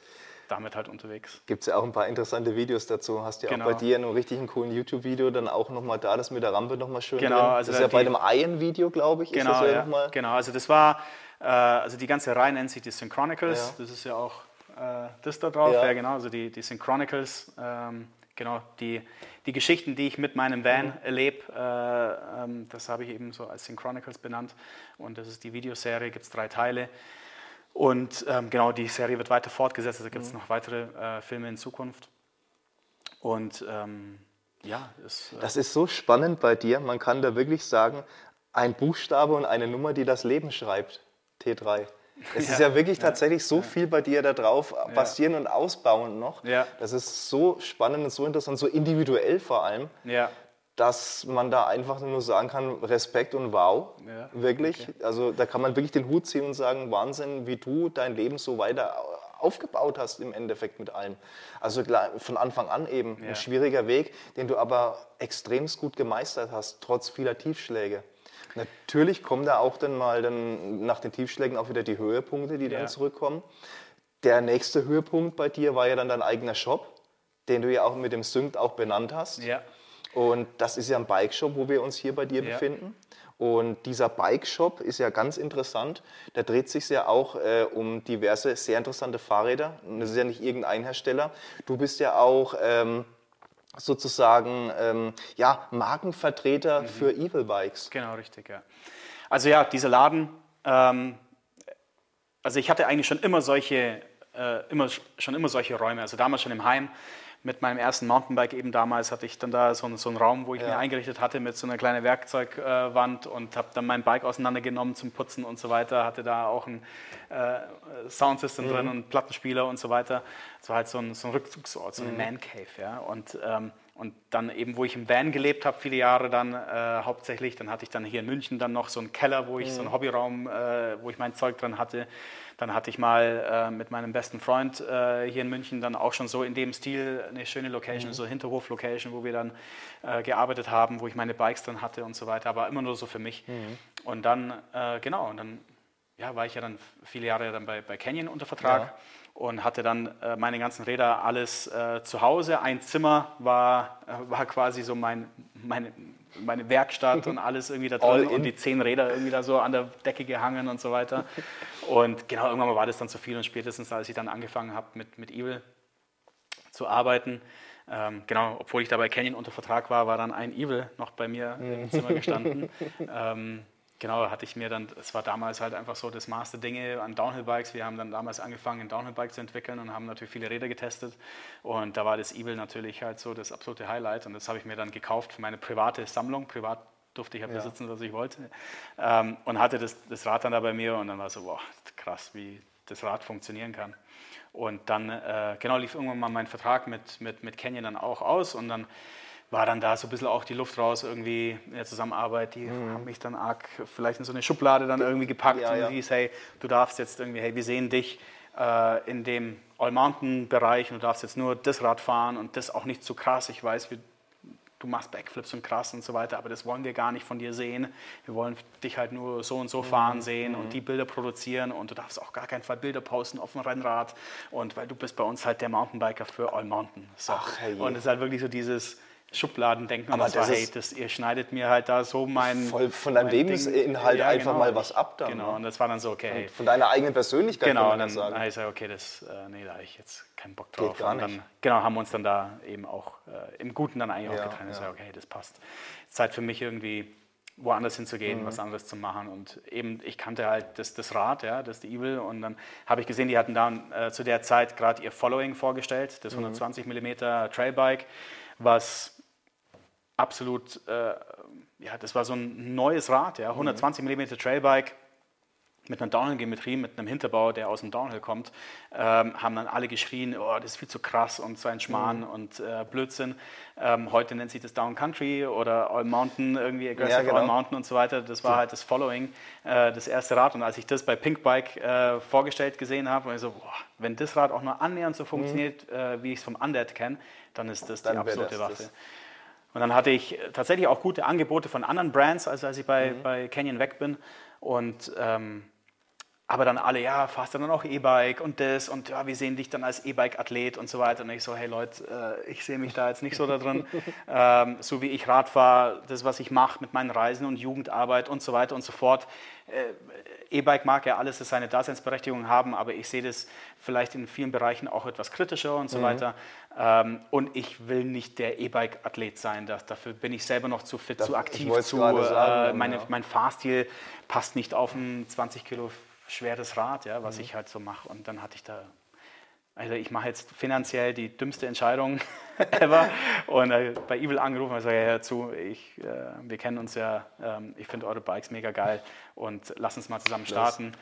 damit halt unterwegs. Gibt es ja auch ein paar interessante Videos dazu. Hast du ja genau. auch bei dir in einem richtig coolen YouTube-Video dann auch nochmal da, das mit der Rampe nochmal schön genau, drin. Also das ist ja bei einem Iron-Video, glaube ich. Genau, ja, ja genau. Also das war, äh, also die ganze Reihe nennt sich die Synchronicles. Ja. Das ist ja auch äh, das da drauf. Ja. genau, also die, die Synchronicles. Ähm, genau, die, die Geschichten, die ich mit meinem Van mhm. erlebe, äh, ähm, das habe ich eben so als Synchronicles benannt. Und das ist die Videoserie, gibt es drei Teile. Und ähm, genau, die Serie wird weiter fortgesetzt, also gibt es mhm. noch weitere äh, Filme in Zukunft. Und ähm, ja, ist, äh das ist so spannend bei dir. Man kann da wirklich sagen, ein Buchstabe und eine Nummer, die das Leben schreibt. T3. Es ja, ist ja wirklich ja, tatsächlich so ja. viel bei dir da drauf passieren und ausbauen noch. Das ist so spannend und so interessant, so individuell vor allem. Dass man da einfach nur sagen kann, Respekt und wow, ja, wirklich. Okay. Also da kann man wirklich den Hut ziehen und sagen, Wahnsinn, wie du dein Leben so weiter aufgebaut hast im Endeffekt mit allem. Also klar, von Anfang an eben ja. ein schwieriger Weg, den du aber extremst gut gemeistert hast, trotz vieler Tiefschläge. Natürlich kommen da auch dann mal dann nach den Tiefschlägen auch wieder die Höhepunkte, die ja. dann zurückkommen. Der nächste Höhepunkt bei dir war ja dann dein eigener Shop, den du ja auch mit dem Sync auch benannt hast. Ja. Und das ist ja ein Bike-Shop, wo wir uns hier bei dir ja. befinden. Und dieser Bike-Shop ist ja ganz interessant. Da dreht sich ja auch äh, um diverse sehr interessante Fahrräder. Und das ist ja nicht irgendein Hersteller. Du bist ja auch ähm, sozusagen ähm, ja, Markenvertreter mhm. für Evil Bikes. Genau, richtig, ja. Also ja, dieser Laden, ähm, also ich hatte eigentlich schon immer solche, äh, immer, schon immer solche Räume. Also damals schon im Heim mit meinem ersten Mountainbike eben damals hatte ich dann da so, so einen Raum, wo ich ja. mir eingerichtet hatte mit so einer kleinen Werkzeugwand und habe dann mein Bike auseinandergenommen zum Putzen und so weiter. Hatte da auch ein äh, Soundsystem mhm. drin und Plattenspieler und so weiter. Es war halt so ein, so ein Rückzugsort, so eine mhm. Man Cave. Ja? Und ähm, und dann eben, wo ich im Van gelebt habe, viele Jahre dann äh, hauptsächlich, dann hatte ich dann hier in München dann noch so einen Keller, wo ich mhm. so einen mhm. Hobbyraum, äh, wo ich mein Zeug dran hatte. Dann hatte ich mal äh, mit meinem besten Freund äh, hier in München dann auch schon so in dem Stil eine schöne Location, mhm. so Hinterhof-Location, wo wir dann äh, gearbeitet haben, wo ich meine Bikes dann hatte und so weiter, aber immer nur so für mich. Mhm. Und dann, äh, genau, und dann ja, war ich ja dann viele Jahre dann bei, bei Canyon unter Vertrag. Ja und hatte dann äh, meine ganzen Räder alles äh, zu Hause. Ein Zimmer war, war quasi so mein, meine, meine Werkstatt [LAUGHS] und alles irgendwie da drin und die zehn Räder irgendwie da so an der Decke gehangen und so weiter. [LAUGHS] Und genau, irgendwann mal war das dann zu viel und spätestens als ich dann angefangen habe mit, mit Evil zu arbeiten, ähm, genau, obwohl ich da bei Canyon unter Vertrag war, war dann ein Evil noch bei mir im Zimmer gestanden. [LAUGHS] ähm, Genau, hatte ich mir dann, es war damals halt einfach so das Maß der Dinge an Downhill-Bikes. Wir haben dann damals angefangen, ein Downhill-Bike zu entwickeln und haben natürlich viele Räder getestet. Und da war das Evil natürlich halt so das absolute Highlight. Und das habe ich mir dann gekauft für meine private Sammlung. Privat durfte ich ja besitzen, was ich wollte. Ähm, und hatte das, das Rad dann da bei mir und dann war so, boah, krass, wie das Rad funktionieren kann. Und dann, äh, genau, lief irgendwann mal mein Vertrag mit, mit, mit Canyon dann auch aus und dann war dann da so ein bisschen auch die Luft raus irgendwie in der Zusammenarbeit. Die Mhm. haben mich dann arg vielleicht in so eine Schublade dann irgendwie gepackt Ja, und ja. hieß, hey, du darfst jetzt irgendwie, hey, wir sehen dich äh, in dem All-Mountain-Bereich und du darfst jetzt nur das Rad fahren und das auch nicht zu krass. Ich weiß, wir, du machst Backflips und krass und so weiter, aber das wollen wir gar nicht von dir sehen. Wir wollen dich halt nur so und so Mhm. fahren sehen und die Bilder produzieren und du darfst auch gar keinen Fall Bilder posten auf dem Rennrad und weil du bist bei uns halt der Mountainbiker für All Mountain. So. Ach, herrje. und es ist halt wirklich so dieses Schubladendenken. Aber das, das war, hey, das, ihr schneidet mir halt da so mein... Voll von deinem mein Lebensinhalt einfach mal was ich- ab dann, Genau, ne? und das war dann so, okay, hey, Von deiner eigenen Persönlichkeit Genau, kann und man dann ja sagen. habe ich gesagt, okay, das, äh, nee, da habe ich jetzt keinen Bock drauf. Geht gar und dann, nicht. genau, haben wir uns dann da eben auch äh, im Guten dann eigentlich Ja, auch getrennt. Ich ja. sage, okay, das passt. Zeit für mich irgendwie woanders Mhm. hinzugehen, was anderes zu machen. Und eben, ich kannte halt das, das Rad, ja, das die Evil. Und dann habe ich gesehen, die hatten da äh, zu der Zeit gerade ihr Following vorgestellt, das Mhm. 120 mm Trailbike, was absolut, äh, ja, das war so ein neues Rad, ja, 120 mm Trailbike mit einer Downhill-Geometrie, mit einem Hinterbau, der aus dem Downhill kommt, ähm, haben dann alle geschrien, oh, das ist viel zu krass und so ein Schmarrn Mhm. und äh, Blödsinn. Ähm, heute nennt sich das Down Country oder All Mountain, irgendwie Aggressive Ja, genau. All Mountain und so weiter. Das war halt das Following, äh, das erste Rad. Und als ich das bei Pinkbike äh, vorgestellt gesehen habe, war ich so, boah, wenn das Rad auch nur annähernd so funktioniert, äh, wie ich es vom Undead kenne, dann ist das Mhm. Dann die absolute das Waffe. das. Und dann hatte ich tatsächlich auch gute Angebote von anderen Brands, also als ich bei, Mhm. bei Canyon weg bin. Und ähm, aber dann alle, ja, fahrst du dann auch E-Bike und das und ja, wir sehen dich dann als E-Bike-Athlet und so weiter. Und ich so, hey Leute, äh, ich sehe mich da jetzt nicht so da drin. [LAUGHS] ähm, so wie ich Rad fahre, das, was ich mache mit meinen Reisen und Jugendarbeit und so weiter und so fort. Äh, E-Bike mag ja alles das seine Daseinsberechtigung haben, aber ich sehe das vielleicht in vielen Bereichen auch etwas kritischer und Mhm. so weiter. Ähm, und ich will nicht der E-Bike-Athlet sein. Das, dafür bin ich selber noch zu fit, Das- zu aktiv, zu. sagen, äh, meine, ja. Mein Fahrstil passt nicht auf ein 20 Kilo schweres Rad, ja, Mhm. was ich halt so mache. Und dann hatte ich da also ich mache jetzt finanziell die dümmste Entscheidung [LAUGHS] ever und äh, bei Evil angerufen und gesagt, ja, zu, ich, äh, wir kennen uns ja, ähm, ich finde eure Bikes mega geil und lass uns mal zusammen starten.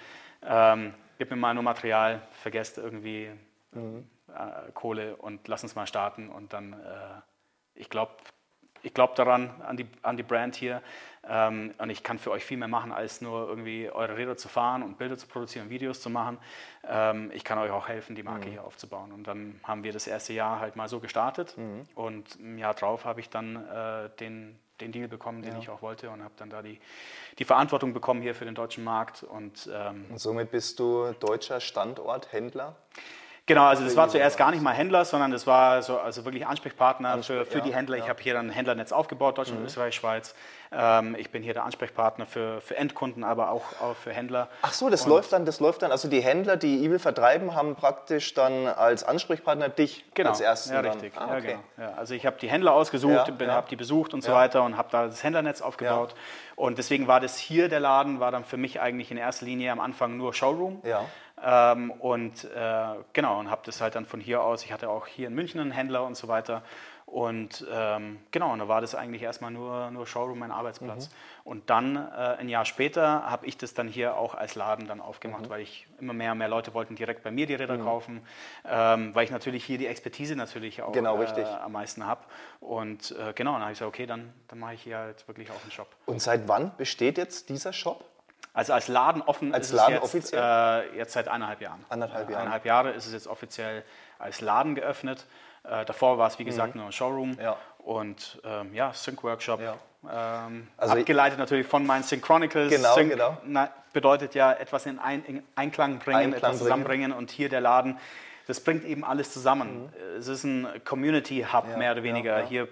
Ähm, gib mir mal nur Material, vergesst irgendwie äh, Kohle und lass uns mal starten und dann, äh, ich glaube, ich glaube daran, an die, an die Brand hier. Ähm, und ich kann für euch viel mehr machen, als nur irgendwie eure Räder zu fahren und Bilder zu produzieren, Videos zu machen. Ähm, ich kann euch auch helfen, die Marke hier aufzubauen. Und dann haben wir das erste Jahr halt mal so gestartet. Und im Jahr drauf habe ich dann äh, den, den Deal bekommen, den ich auch wollte. Und habe dann da die, die Verantwortung bekommen hier für den deutschen Markt. Und ähm, Und somit bist du deutscher Standorthändler. Genau, also das war zuerst gar nicht mal Händler, sondern das war so, also wirklich Ansprechpartner für, für ja, die Händler. Ich ja. habe hier dann ein Händlernetz aufgebaut, Deutschland, Österreich, Schweiz. Ähm, ich bin hier der Ansprechpartner für, für Endkunden, aber auch, auch für Händler. Ach so, das läuft dann, das läuft dann. Also die Händler, die Evil vertreiben, haben praktisch dann als Ansprechpartner dich Genau, als ersten. ja, richtig. Ah, ja, okay. genau. Ja, also ich habe die Händler ausgesucht, habe die besucht und so weiter und habe da das Händlernetz aufgebaut. Und deswegen war das hier der Laden, war dann für mich eigentlich in erster Linie am Anfang nur Showroom. Ja. Ähm, und äh, genau, und habe das halt dann von hier aus, ich hatte auch hier in München einen Händler und so weiter. Und ähm, genau, und da war das eigentlich erstmal nur, nur Showroom, mein Arbeitsplatz. Und dann, äh, ein Jahr später, habe ich das dann hier auch als Laden dann aufgemacht, weil ich immer mehr und mehr Leute wollten direkt bei mir die Räder kaufen, ähm, weil ich natürlich hier die Expertise natürlich auch Genau, äh, am meisten habe. Und äh, genau, dann habe ich gesagt, okay, dann, dann mache ich hier halt wirklich auch einen Shop. Und seit wann besteht jetzt dieser Shop? Also als Laden offen Als ist Laden es jetzt, offiziell? Äh, jetzt seit eineinhalb Jahren. Anderthalb Jahren. Eineinhalb Jahre ist es jetzt offiziell als Laden geöffnet. Äh, davor war es, wie gesagt, nur ein Showroom. Mhm. Ja. Und ähm, ja, Sync Workshop. Ja. Ähm, Also abgeleitet natürlich von meinen Sync Chronicles. Genau, Sync genau. Na, bedeutet ja etwas in, ein, in Einklang bringen, Einklang etwas bringen. zusammenbringen. Und hier der Laden, das bringt eben alles zusammen. Es ist ein Community Hub, Mhm. Ja, mehr oder weniger. Hier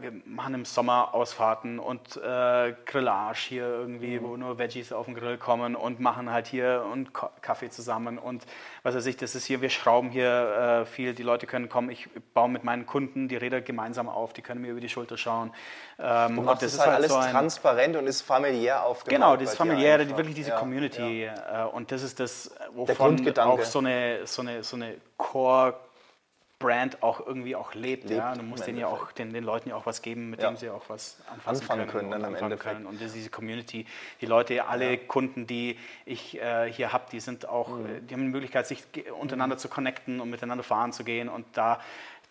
wir machen im Sommer Ausfahrten und äh, Grillage hier irgendwie, Mhm. wo nur Veggies auf den Grill kommen und machen halt hier und Kaffee zusammen und was weiß ich, das ist hier, wir schrauben hier äh, viel, die Leute können kommen, ich baue mit meinen Kunden die Räder gemeinsam auf, die können mir über die Schulter schauen. Ähm, Du machst es halt alles so ein- transparent und ist familiär aufgebaut. Genau, dir familiäre, die, wirklich diese Ja, Community. Äh, und das ist das, wovon auch so eine, so eine, so eine Core- Brand auch irgendwie auch lebt. ja? Lebt Du musst denen ja auch, den, den Leuten ja auch was geben, mit Ja. dem sie auch was anfassen Anfangen können und dann anfangen können. Und diese Community, die Leute, alle Kunden, die ich äh, hier habe, die sind auch, Mhm. äh, die haben die Möglichkeit, sich untereinander zu connecten und miteinander fahren zu gehen. Und da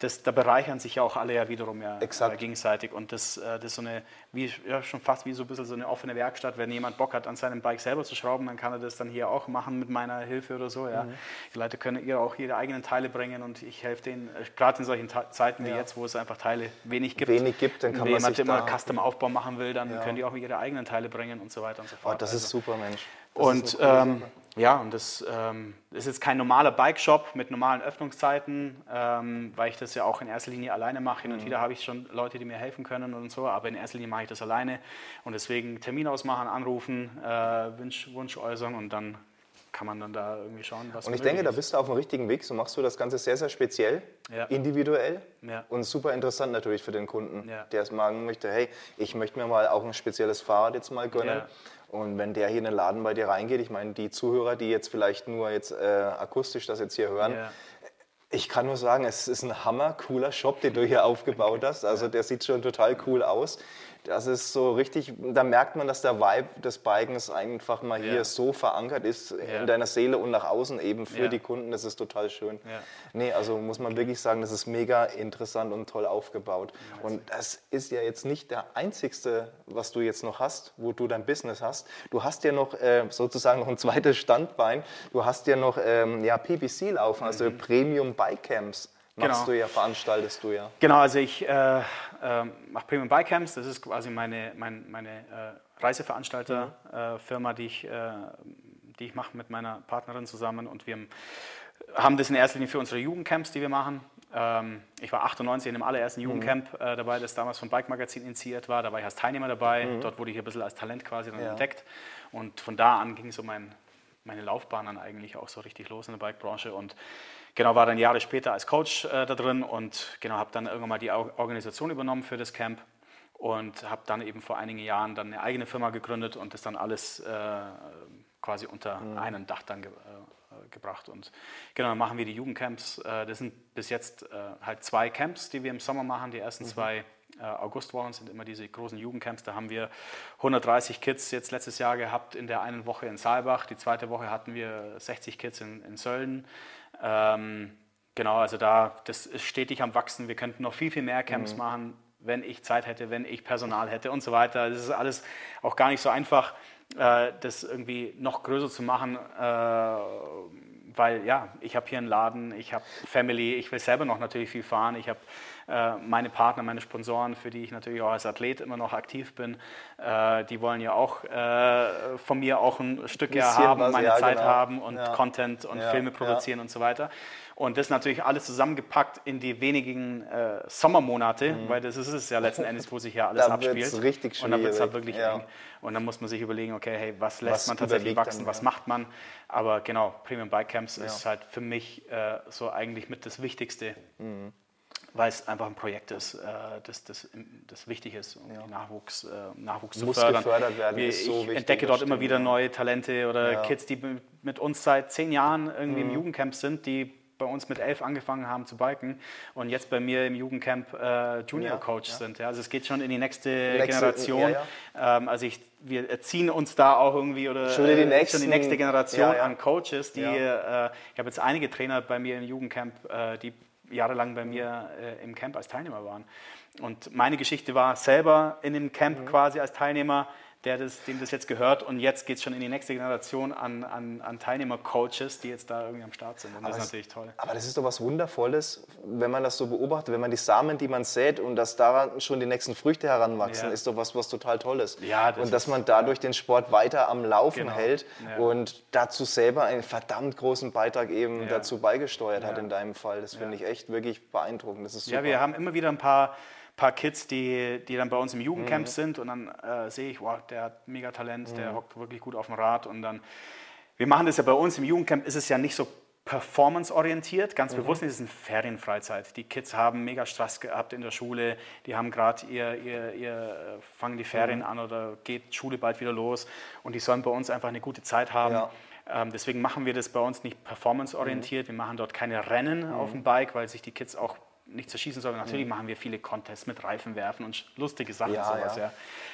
das, da bereichern sich ja auch alle ja wiederum ja Exakt. äh, gegenseitig. Und das, äh, das ist so eine, wie, ja, schon fast wie so ein bisschen so eine offene Werkstatt. Wenn jemand Bock hat, an seinem Bike selber zu schrauben, dann kann er das dann hier auch machen mit meiner Hilfe oder so. Ja. Die Leute können ihr auch ihre eigenen Teile bringen und ich helfe denen, äh, gerade in solchen Ta Zeiten wie Ja. jetzt, wo es einfach Teile wenig gibt. Wenig gibt, dann kann Wenn man jemand sich immer Custom-Aufbau machen will, dann können die auch ihre eigenen Teile bringen und so weiter und so Oh, fort. das ist Also- super, Mensch. Das und ja, und das ähm, ist jetzt kein normaler Bike-Shop mit normalen Öffnungszeiten, ähm, weil ich das ja auch in erster Linie alleine mache. Hin und wieder habe ich schon Leute, die mir helfen können und so, aber in erster Linie mache ich das alleine. Und deswegen Termin ausmachen, anrufen, äh, Wunsch, Wunsch äußern und dann kann man dann da irgendwie schauen, was Und ich denke, da ist. bist du auf dem richtigen Weg. So machst du das Ganze sehr, sehr speziell, Ja. individuell Ja. und super interessant natürlich für den Kunden, Ja. der es sagen möchte, hey, ich möchte mir mal auch ein spezielles Fahrrad jetzt mal gönnen. Und wenn der hier in den Laden bei dir reingeht, ich meine, die Zuhörer, die jetzt vielleicht nur jetzt äh, akustisch das jetzt hier hören, ich kann nur sagen, es ist ein hammer cooler Shop, den du hier aufgebaut hast. Also der sieht schon total cool aus. Das ist so richtig, da merkt man, dass der Vibe des Bikens einfach mal hier Ja. so verankert ist Ja. in deiner Seele und nach außen eben für Ja. die Kunden. Das ist total schön. Ja. Nee, also muss man wirklich sagen, das ist mega interessant und toll aufgebaut. Und das ist ja jetzt nicht der einzigste, was du jetzt noch hast, wo du dein Business hast. Du hast ja noch äh, sozusagen noch ein zweites Standbein. Du hast ja noch ähm, ja, PBC laufen, also Premium Bike Camps. Machst Genau. du ja, veranstaltest du ja. Genau, also ich äh, äh, mache Premium Bike Camps. Das ist quasi meine, mein, meine äh, Reiseveranstalter-Firma, die ich, äh, die ich mache mit meiner Partnerin zusammen. Und wir haben das in erster Linie für unsere Jugendcamps, die wir machen. Ähm, ich war 98 in dem allerersten Jugendcamp äh, dabei, das damals vom Bike Magazin initiiert war. Da war ich als Teilnehmer dabei. Dort wurde ich ein bisschen als Talent quasi dann Ja. entdeckt. Und von da an ging so mein, meine Laufbahn dann eigentlich auch so richtig los in der Bike-Branche und genau war dann Jahre später als Coach äh, da drin und genau habe dann irgendwann mal die Or- Organisation übernommen für das Camp und habe dann eben vor einigen Jahren dann eine eigene Firma gegründet und das dann alles äh, quasi unter einen Dach dann ge äh, gebracht und genau dann machen wir die Jugendcamps. Äh, das sind bis jetzt äh, halt zwei Camps, die wir im Sommer machen. Die ersten zwei äh, Augustwochen sind immer diese großen Jugendcamps. Da haben wir 130 Kids jetzt letztes Jahr gehabt in der einen Woche in Saalbach. Die zweite Woche hatten wir 60 Kids in, in Sölden. Ähm, genau, also da, das ist stetig am Wachsen. Wir könnten noch viel, viel mehr Camps machen, wenn ich Zeit hätte, wenn ich Personal hätte und so weiter. Das ist alles auch gar nicht so einfach, äh, das irgendwie noch größer zu machen. Äh, weil ja, ich habe hier einen Laden, ich habe Family, ich will selber noch natürlich viel fahren, ich habe äh, meine Partner, meine Sponsoren, für die ich natürlich auch als Athlet immer noch aktiv bin, äh, die wollen ja auch äh, von mir auch ein Stück ja Bisschen haben, was, meine ja, Zeit genau. haben und Ja. Content und Ja, Filme ja. produzieren und so weiter. Und das natürlich alles zusammengepackt in die wenigen äh, Sommermonate, weil das ist es ja letzten Endes, wo sich ja alles Mhm. [LAUGHS] Da wird's abspielt. richtig Und dann wird es halt schwierig, wirklich ja. eng. Und dann muss man sich überlegen, okay, hey, was lässt Was man tatsächlich wachsen, dann, was ja. macht man? Aber genau, Premium Bike Camps ist halt für mich äh, so eigentlich mit das Wichtigste, Mhm. Weil es einfach ein Projekt ist, äh, das, das, das wichtig ist, um den Nachwuchs, äh, Nachwuchs zu fördern. gefördert werden, Wir, ist so ich wichtig, entdecke dort immer wieder ja. neue Talente oder Ja. Kids, die mit- uns seit zehn Jahren irgendwie Mhm. im Jugendcamp sind, die bei uns mit elf angefangen haben zu biken und jetzt bei mir im Jugendcamp äh, Junior Ja, Coach ja. sind. Ja. Also es geht schon in die nächste, Nächste- Generation. ja, Ähm, also ich, wir erziehen uns da auch irgendwie oder Schon die äh, nächsten- schon die nächste Generation Ja, ja. an Coaches, die Ja. äh, ich habe jetzt einige Trainer bei mir im Jugendcamp, äh, die jahrelang bei mir äh, im Camp als Teilnehmer waren. Und meine Geschichte war selber in dem Camp Mhm. quasi als Teilnehmer, der das, dem das jetzt gehört. Und jetzt geht es schon in die nächste Generation an, an, an Teilnehmer-Coaches, die jetzt da irgendwie am Start sind. Und das ist natürlich toll. Aber das ist doch was Wundervolles, wenn man das so beobachtet, wenn man die Samen, die man sät und dass daran schon die nächsten Früchte heranwachsen, Ja. ist doch was, was total Tolles. Ja, das und dass man dadurch den Sport weiter am Laufen Genau. hält Ja. und dazu selber einen verdammt großen Beitrag eben Ja. dazu beigesteuert hat in deinem Fall. Das finde ich echt wirklich beeindruckend. Das ist super. Ja, wir haben immer wieder ein paar, paar Kids, die, die dann bei uns im Mhm. Jugendcamp sind und dann äh, sehe ich, wow, der hat mega Talent, Mhm. der hockt wirklich gut auf dem Rad und dann, wir machen das ja bei uns im Jugendcamp, ist es ja nicht so performance-orientiert, ganz Mhm. bewusst, es ist eine Ferienfreizeit. Die Kids haben mega Stress gehabt in der Schule, die haben gerade ihr, ihr, ihr, äh, fangen die Ferien Mhm. an oder geht Schule bald wieder los und die sollen bei uns einfach eine gute Zeit haben. Ja. Ähm, deswegen machen wir das bei uns nicht performance-orientiert. Wir machen dort keine Rennen auf dem Bike, weil sich die Kids auch nicht zerschießen sollen. Natürlich machen wir viele Contests mit Reifen werfen und lustige Sachen Ja, sowas, ja.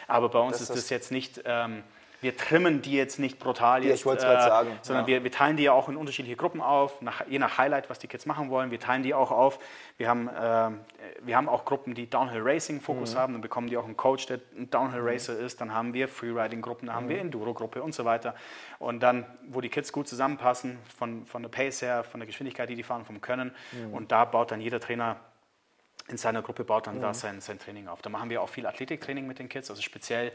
Aber bei uns Das ist ist- das jetzt nicht, ähm, wir trimmen die jetzt nicht brutal Ja, jetzt, ich wollt's grad sagen, sondern ja. wir, wir teilen die ja auch in unterschiedliche Gruppen auf, nach, je nach Highlight, was die Kids machen wollen. Wir teilen die auch auf. Wir haben, ähm, wir haben auch Gruppen, die Downhill Racing Fokus Mhm. haben. Dann bekommen die auch einen Coach, der ein Downhill Racer ist. Dann haben wir Freeriding Gruppen, dann haben Mhm. wir Enduro Gruppe und so weiter. Und dann, wo die Kids gut zusammenpassen, von, von der Pace her, von der Geschwindigkeit, die die fahren, vom Können. Mhm. Und da baut dann jeder Trainer in seiner Gruppe baut dann Mhm. da sein, sein Training auf. Da machen wir auch viel Athletiktraining mit den Kids, also speziell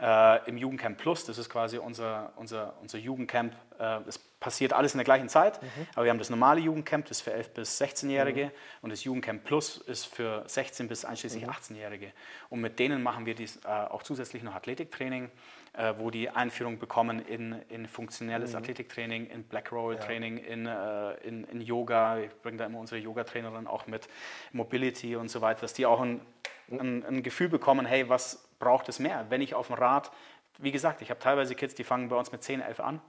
äh, im Jugendcamp Plus. Das ist quasi unser, unser, unser Jugendcamp. Äh, das passiert alles in der gleichen Zeit, Mhm. aber wir haben das normale Jugendcamp, das ist für 11- bis 16-Jährige und das Jugendcamp Plus ist für 16- bis Mhm. einschließlich 18-Jährige. Und mit denen machen wir dies, äh, auch zusätzlich noch Athletiktraining, äh, wo die Einführung bekommen in, in funktionelles Mhm. Athletiktraining, in Black Roll Training, in, äh, in, in Yoga. Ich bringe da immer unsere Yoga-Trainerin auch mit, Mobility und so weiter, dass die auch ein, ein, ein Gefühl bekommen, hey, was braucht es mehr? Wenn ich auf dem Rad, wie gesagt, ich habe teilweise Kids, die fangen bei uns mit 10, 11 an,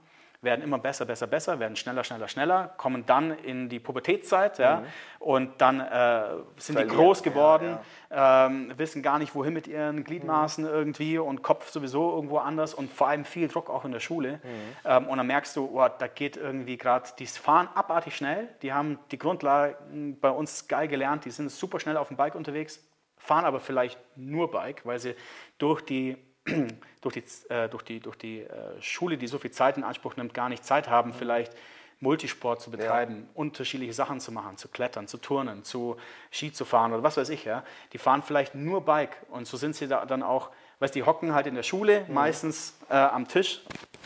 werden immer besser, besser, besser, werden schneller, schneller, schneller, kommen dann in die Pubertätszeit ja, und dann äh, sind die Verlieren, groß ja, geworden, Ähm, wissen gar nicht, wohin mit ihren Gliedmaßen irgendwie und Kopf sowieso irgendwo anders und vor allem viel Druck auch in der Schule. Ähm, und dann merkst du, oh, da geht irgendwie gerade, die fahren abartig schnell, die haben die Grundlagen bei uns geil gelernt, die sind super schnell auf dem Bike unterwegs, fahren aber vielleicht nur Bike, weil sie durch die, [CLEARS THROAT] durch die, äh, durch die, durch die äh, Schule, die so viel Zeit in Anspruch nimmt, gar nicht Zeit haben, vielleicht Multisport zu betreiben, unterschiedliche Sachen zu machen, zu klettern, zu turnen, zu Ski zu fahren oder was weiß ich. Ja. Die fahren vielleicht nur Bike und so sind sie da dann auch, weißt die hocken halt in der Schule, meistens äh, am Tisch,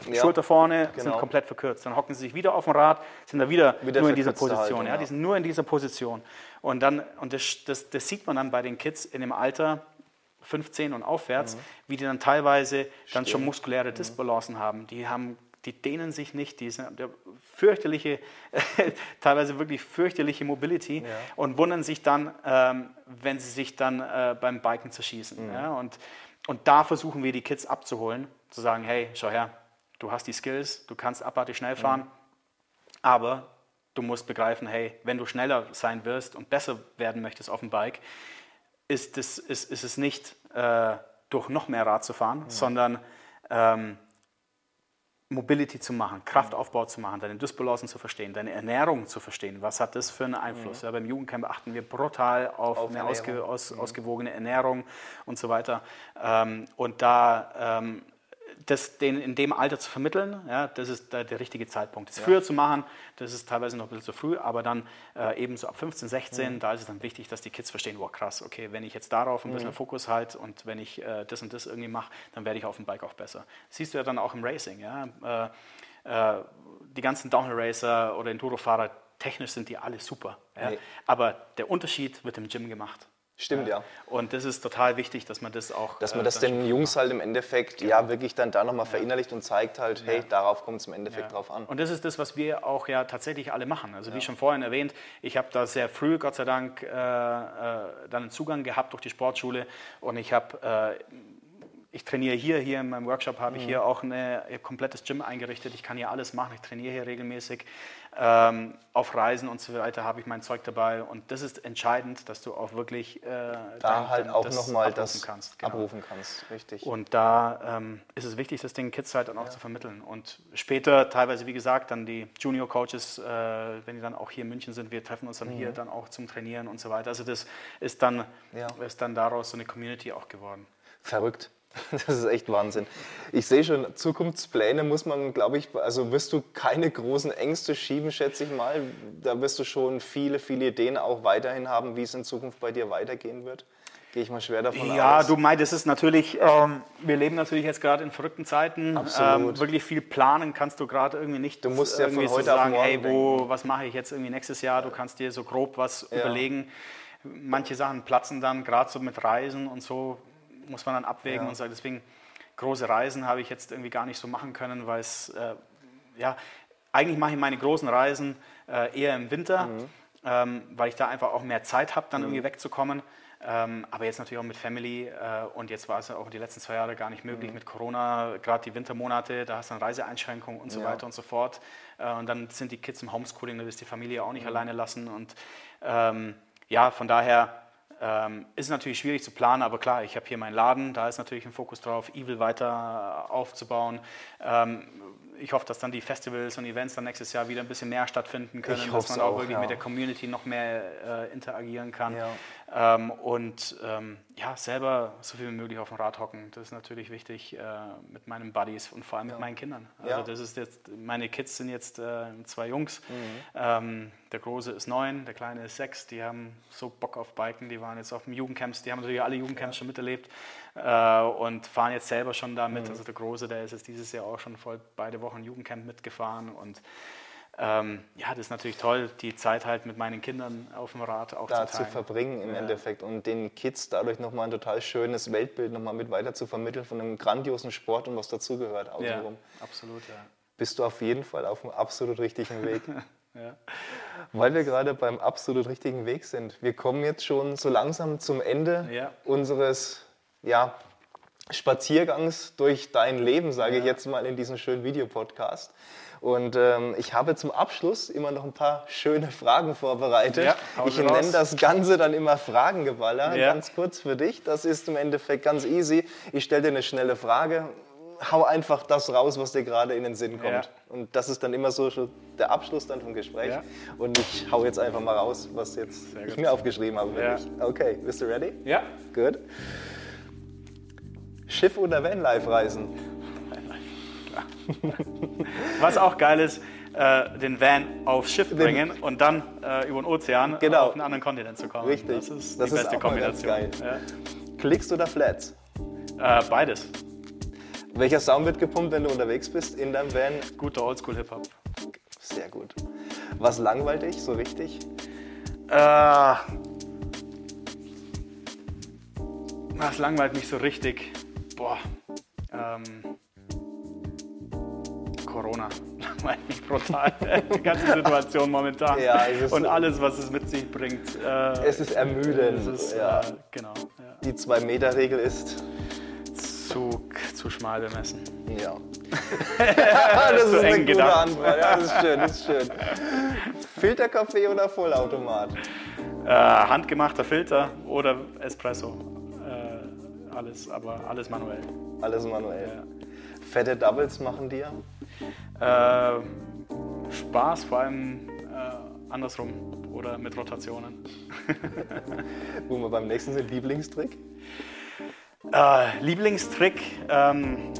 Ja, Schulter vorne, sind genau. komplett verkürzt. Dann hocken sie sich wieder auf dem Rad, sind da wieder, Wieder nur in dieser verkürzte Position. Haltung, ja. ja. Die sind nur in dieser Position. Und, dann, und das, das, das sieht man dann bei den Kids in dem Alter 15 und aufwärts, wie die dann teilweise dann schon muskuläre Disbalancen haben. Die haben die dehnen sich nicht, die sind der fürchterliche, [LAUGHS] teilweise wirklich fürchterliche Mobility und wundern sich dann, ähm, wenn sie sich dann äh, beim Biken zerschießen. Ja? Und, und da versuchen wir die Kids abzuholen, zu sagen, hey, schau her, du hast die Skills, du kannst abartig schnell fahren, aber du musst begreifen, hey, wenn du schneller sein wirst und besser werden möchtest auf dem Bike, ist es, ist, ist es nicht äh, durch noch mehr Rad zu fahren, sondern ähm, Mobility zu machen, Kraftaufbau zu machen, deine Dysbalancen zu verstehen, deine Ernährung zu verstehen. Was hat das für einen Einfluss? Ja, beim Jugendcamp achten wir brutal auf, Auf eine ausge, aus, ausgewogene Ernährung und so weiter. Ähm, und da ähm, das den in dem Alter zu vermitteln, ja, das ist der, der richtige Zeitpunkt. Das früher zu machen, das ist teilweise noch ein bisschen zu früh, aber dann äh, eben so ab 15, 16, da ist es dann wichtig, dass die Kids verstehen, wow krass, okay, wenn ich jetzt darauf ein bisschen Fokus halte und wenn ich äh, das und das irgendwie mache, dann werde ich auf dem Bike auch besser. Das siehst du ja dann auch im Racing. Ja? Äh, äh, die ganzen Downhill-Racer oder Enduro-Fahrer, technisch sind die alle super. Ja? Nee. Aber der Unterschied wird im Gym gemacht. Stimmt, ja. Und das ist total wichtig, dass man das auch. Dass man äh, das den Jungs halt im Endeffekt ja wirklich dann da nochmal verinnerlicht und zeigt halt, hey, darauf kommt es im Endeffekt drauf an. Und das ist das, was wir auch ja tatsächlich alle machen. Also wie schon vorhin erwähnt, ich habe da sehr früh, Gott sei Dank, äh, äh, dann einen Zugang gehabt durch die Sportschule und ich habe äh, ich trainiere hier, hier in meinem Workshop habe ich hier auch eine, ein komplettes Gym eingerichtet. Ich kann hier alles machen, ich trainiere hier regelmäßig. Ähm, auf Reisen und so weiter habe ich mein Zeug dabei und das ist entscheidend, dass du auch wirklich äh, Da dann- halt auch das nochmal abrufen das kannst. Genau. abrufen kannst, richtig. Und da ähm, ist es wichtig, das den Kids halt dann auch zu vermitteln. Und später teilweise, wie gesagt, dann die Junior-Coaches, äh, wenn die dann auch hier in München sind, wir treffen uns dann hier dann auch zum Trainieren und so weiter. Also das ist dann, Ja. ist dann daraus so eine Community auch geworden. Verrückt. [LAUGHS] Das ist echt Wahnsinn. Ich sehe schon, Zukunftspläne muss man, glaube ich, also wirst du keine großen Ängste schieben, schätze ich mal. Da wirst du schon viele, viele Ideen auch weiterhin haben, wie es in Zukunft bei dir weitergehen wird. Gehe ich mal schwer davon Ja, aus. du meinst, das ist natürlich, ähm, wir leben natürlich jetzt gerade in verrückten Zeiten. Absolut. Ähm, wirklich viel planen kannst du gerade irgendwie nicht. Du musst ja irgendwie von heute so sagen, hey, wo, was mache ich jetzt irgendwie nächstes Jahr? Du kannst dir so grob was Ja. überlegen. Manche Sachen platzen dann, gerade so mit Reisen und so, muss man dann abwägen Ja. und sagen, deswegen große Reisen habe ich jetzt irgendwie gar nicht so machen können, weil es, äh, ja, eigentlich mache ich meine großen Reisen äh, eher im Winter, Mhm. ähm, weil ich da einfach auch mehr Zeit habe, dann irgendwie wegzukommen. Ähm, aber jetzt natürlich auch mit Family äh, und jetzt war es ja auch die letzten zwei Jahre gar nicht Mhm. möglich mit Corona, gerade die Wintermonate, da hast du dann Reiseeinschränkungen und so Ja. weiter und so fort. Äh, und dann sind die Kids im Homeschooling, da willst du die Familie auch Mhm. nicht alleine lassen. Und ähm, ja, von daher Ähm, ist natürlich schwierig zu planen, aber klar, ich habe hier meinen Laden, da ist natürlich ein Fokus drauf, Evil weiter aufzubauen. Ähm, ich hoffe, dass dann die Festivals und Events dann nächstes Jahr wieder ein bisschen mehr stattfinden können, dass man auch, wirklich ja. mit der Community noch mehr äh, interagieren kann. Ja. Ähm, und ähm, ja, selber so viel wie möglich auf dem Rad hocken. Das ist natürlich wichtig äh, mit meinen Buddies und vor allem mit meinen Kindern. Also Ja. das ist jetzt, meine Kids sind jetzt äh, zwei Jungs. Mhm. Ähm, der Große ist neun, der Kleine ist sechs. Die haben so Bock auf Biken. Die waren jetzt auf dem Jugendcamps. Die haben natürlich alle Jugendcamps schon miterlebt äh, und fahren jetzt selber schon damit. Mhm. Also der Große, der ist jetzt dieses Jahr auch schon voll beide Wochen Jugendcamp mitgefahren und ähm, ja, das ist natürlich toll, die Zeit halt mit meinen Kindern auf dem Rad auch da zu zu verbringen im Ja. Endeffekt und den Kids dadurch nochmal ein total schönes Weltbild nochmal mit weiter zu vermitteln von einem grandiosen Sport und was dazugehört Ja, außenrum. absolut, ja. Bist du auf jeden Fall auf dem absolut richtigen Weg. [LAUGHS] ja. Weil wir gerade beim absolut richtigen Weg sind. Wir kommen jetzt schon so langsam zum Ende Ja. unseres ja, Spaziergangs durch dein Leben, sage ich Ja. jetzt mal in diesem schönen Videopodcast. Und ähm, ich habe zum Abschluss immer noch ein paar schöne Fragen vorbereitet. Ja, ich raus. nenne das Ganze dann immer Fragengeballer. Ja. Ganz kurz für dich. Das ist im Endeffekt ganz easy. Ich stelle dir eine schnelle Frage. Hau einfach das raus, was dir gerade in den Sinn kommt. Ja. Und das ist dann immer so der Abschluss dann vom Gespräch. Und ich hau jetzt einfach mal raus, was jetzt ich mir aufgeschrieben habe Ja. Okay, bist du ready? Ja, Gut. Schiff oder Vanlife-Reisen? [LAUGHS] was auch geil ist, äh, den Van aufs Schiff bringen und dann äh, über den Ozean Genau. auf einen anderen Kontinent zu kommen. Richtig. Das ist Das die ist beste auch mal ganz Kombination. Klicks oder Flats? Ja. Äh, beides. Welcher Sound wird gepumpt, wenn du unterwegs bist in deinem Van? Guter Oldschool-Hip-Hop. Sehr gut. Was langweilt dich so richtig? Äh, das langweilt mich so richtig. Boah. Ähm, Corona [LAUGHS] mich brutal. Die ganze Situation momentan. Ja, Und alles, was es mit sich bringt. Äh, Es ist ermüdend. es ist, ja. äh, genau. Ja. Die Zwei-Meter-Regel ist. Zu, zu schmal bemessen. Ja. [LAUGHS] das ist Zu eine eng gute gedacht. Antwort. Ja, das ist schön, das ist schön. [LAUGHS] Filterkaffee oder Vollautomat? Äh, handgemachter Filter oder Espresso. Äh, alles, aber alles manuell. Alles manuell. Fette Doubles machen dir? Äh, Spaß, vor allem äh, andersrum oder mit Rotationen. [LAUGHS] Wo wir beim nächsten sind, Lieblingstrick? Äh, Lieblingstrick, ähm,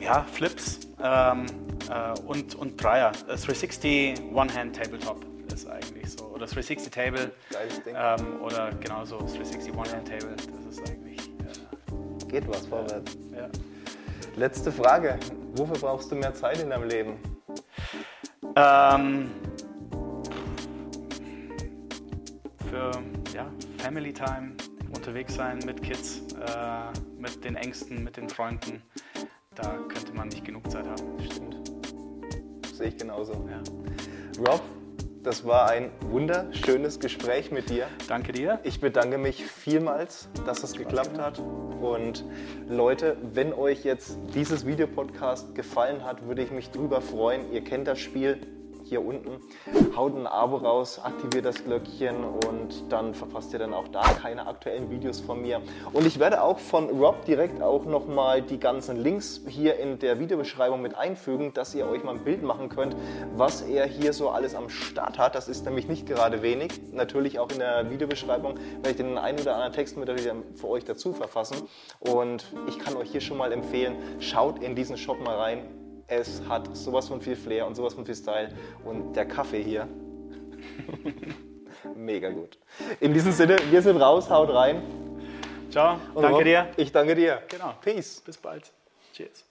ja, Flips ähm, äh, und, und Dreier. Äh, 360 One-Hand-Tabletop ist eigentlich so. Oder 360 Table Geiles Ding. ähm, oder genauso 360 One-Hand-Table. Das ist eigentlich, äh, Geht was vorwärts. ja. Letzte Frage. Wofür brauchst du mehr Zeit in deinem Leben? Ähm, für ja, Family Time, unterwegs sein mit Kids, äh, mit den Ängsten, mit den Freunden. Da könnte man nicht genug Zeit haben. Stimmt. Sehe ich genauso. Ja. Rob, das war ein wunderschönes Gespräch mit dir. Danke dir. Ich bedanke mich vielmals, dass es geklappt hat. Und Leute, wenn euch jetzt dieses Videopodcast gefallen hat, würde ich mich drüber freuen. Ihr kennt das Spiel hier unten. Haut ein Abo raus, aktiviert das Glöckchen und dann verpasst ihr dann auch da keine aktuellen Videos von mir. Und ich werde auch von Rob direkt auch nochmal die ganzen Links hier in der Videobeschreibung mit einfügen, dass ihr euch mal ein Bild machen könnt, was er hier so alles am Start hat. Das ist nämlich nicht gerade wenig. Natürlich auch in der Videobeschreibung werde ich den einen oder anderen Text mit für euch dazu verfassen. Und ich kann euch hier schon mal empfehlen, schaut in diesen Shop mal rein. Es hat sowas von viel Flair und sowas von viel Style. Und der Kaffee hier, [LAUGHS] mega gut. In diesem Sinne, wir sind raus, haut rein. Ciao. Und Danke Rob, dir. Ich danke dir. Genau. Peace. Bis bald. Cheers.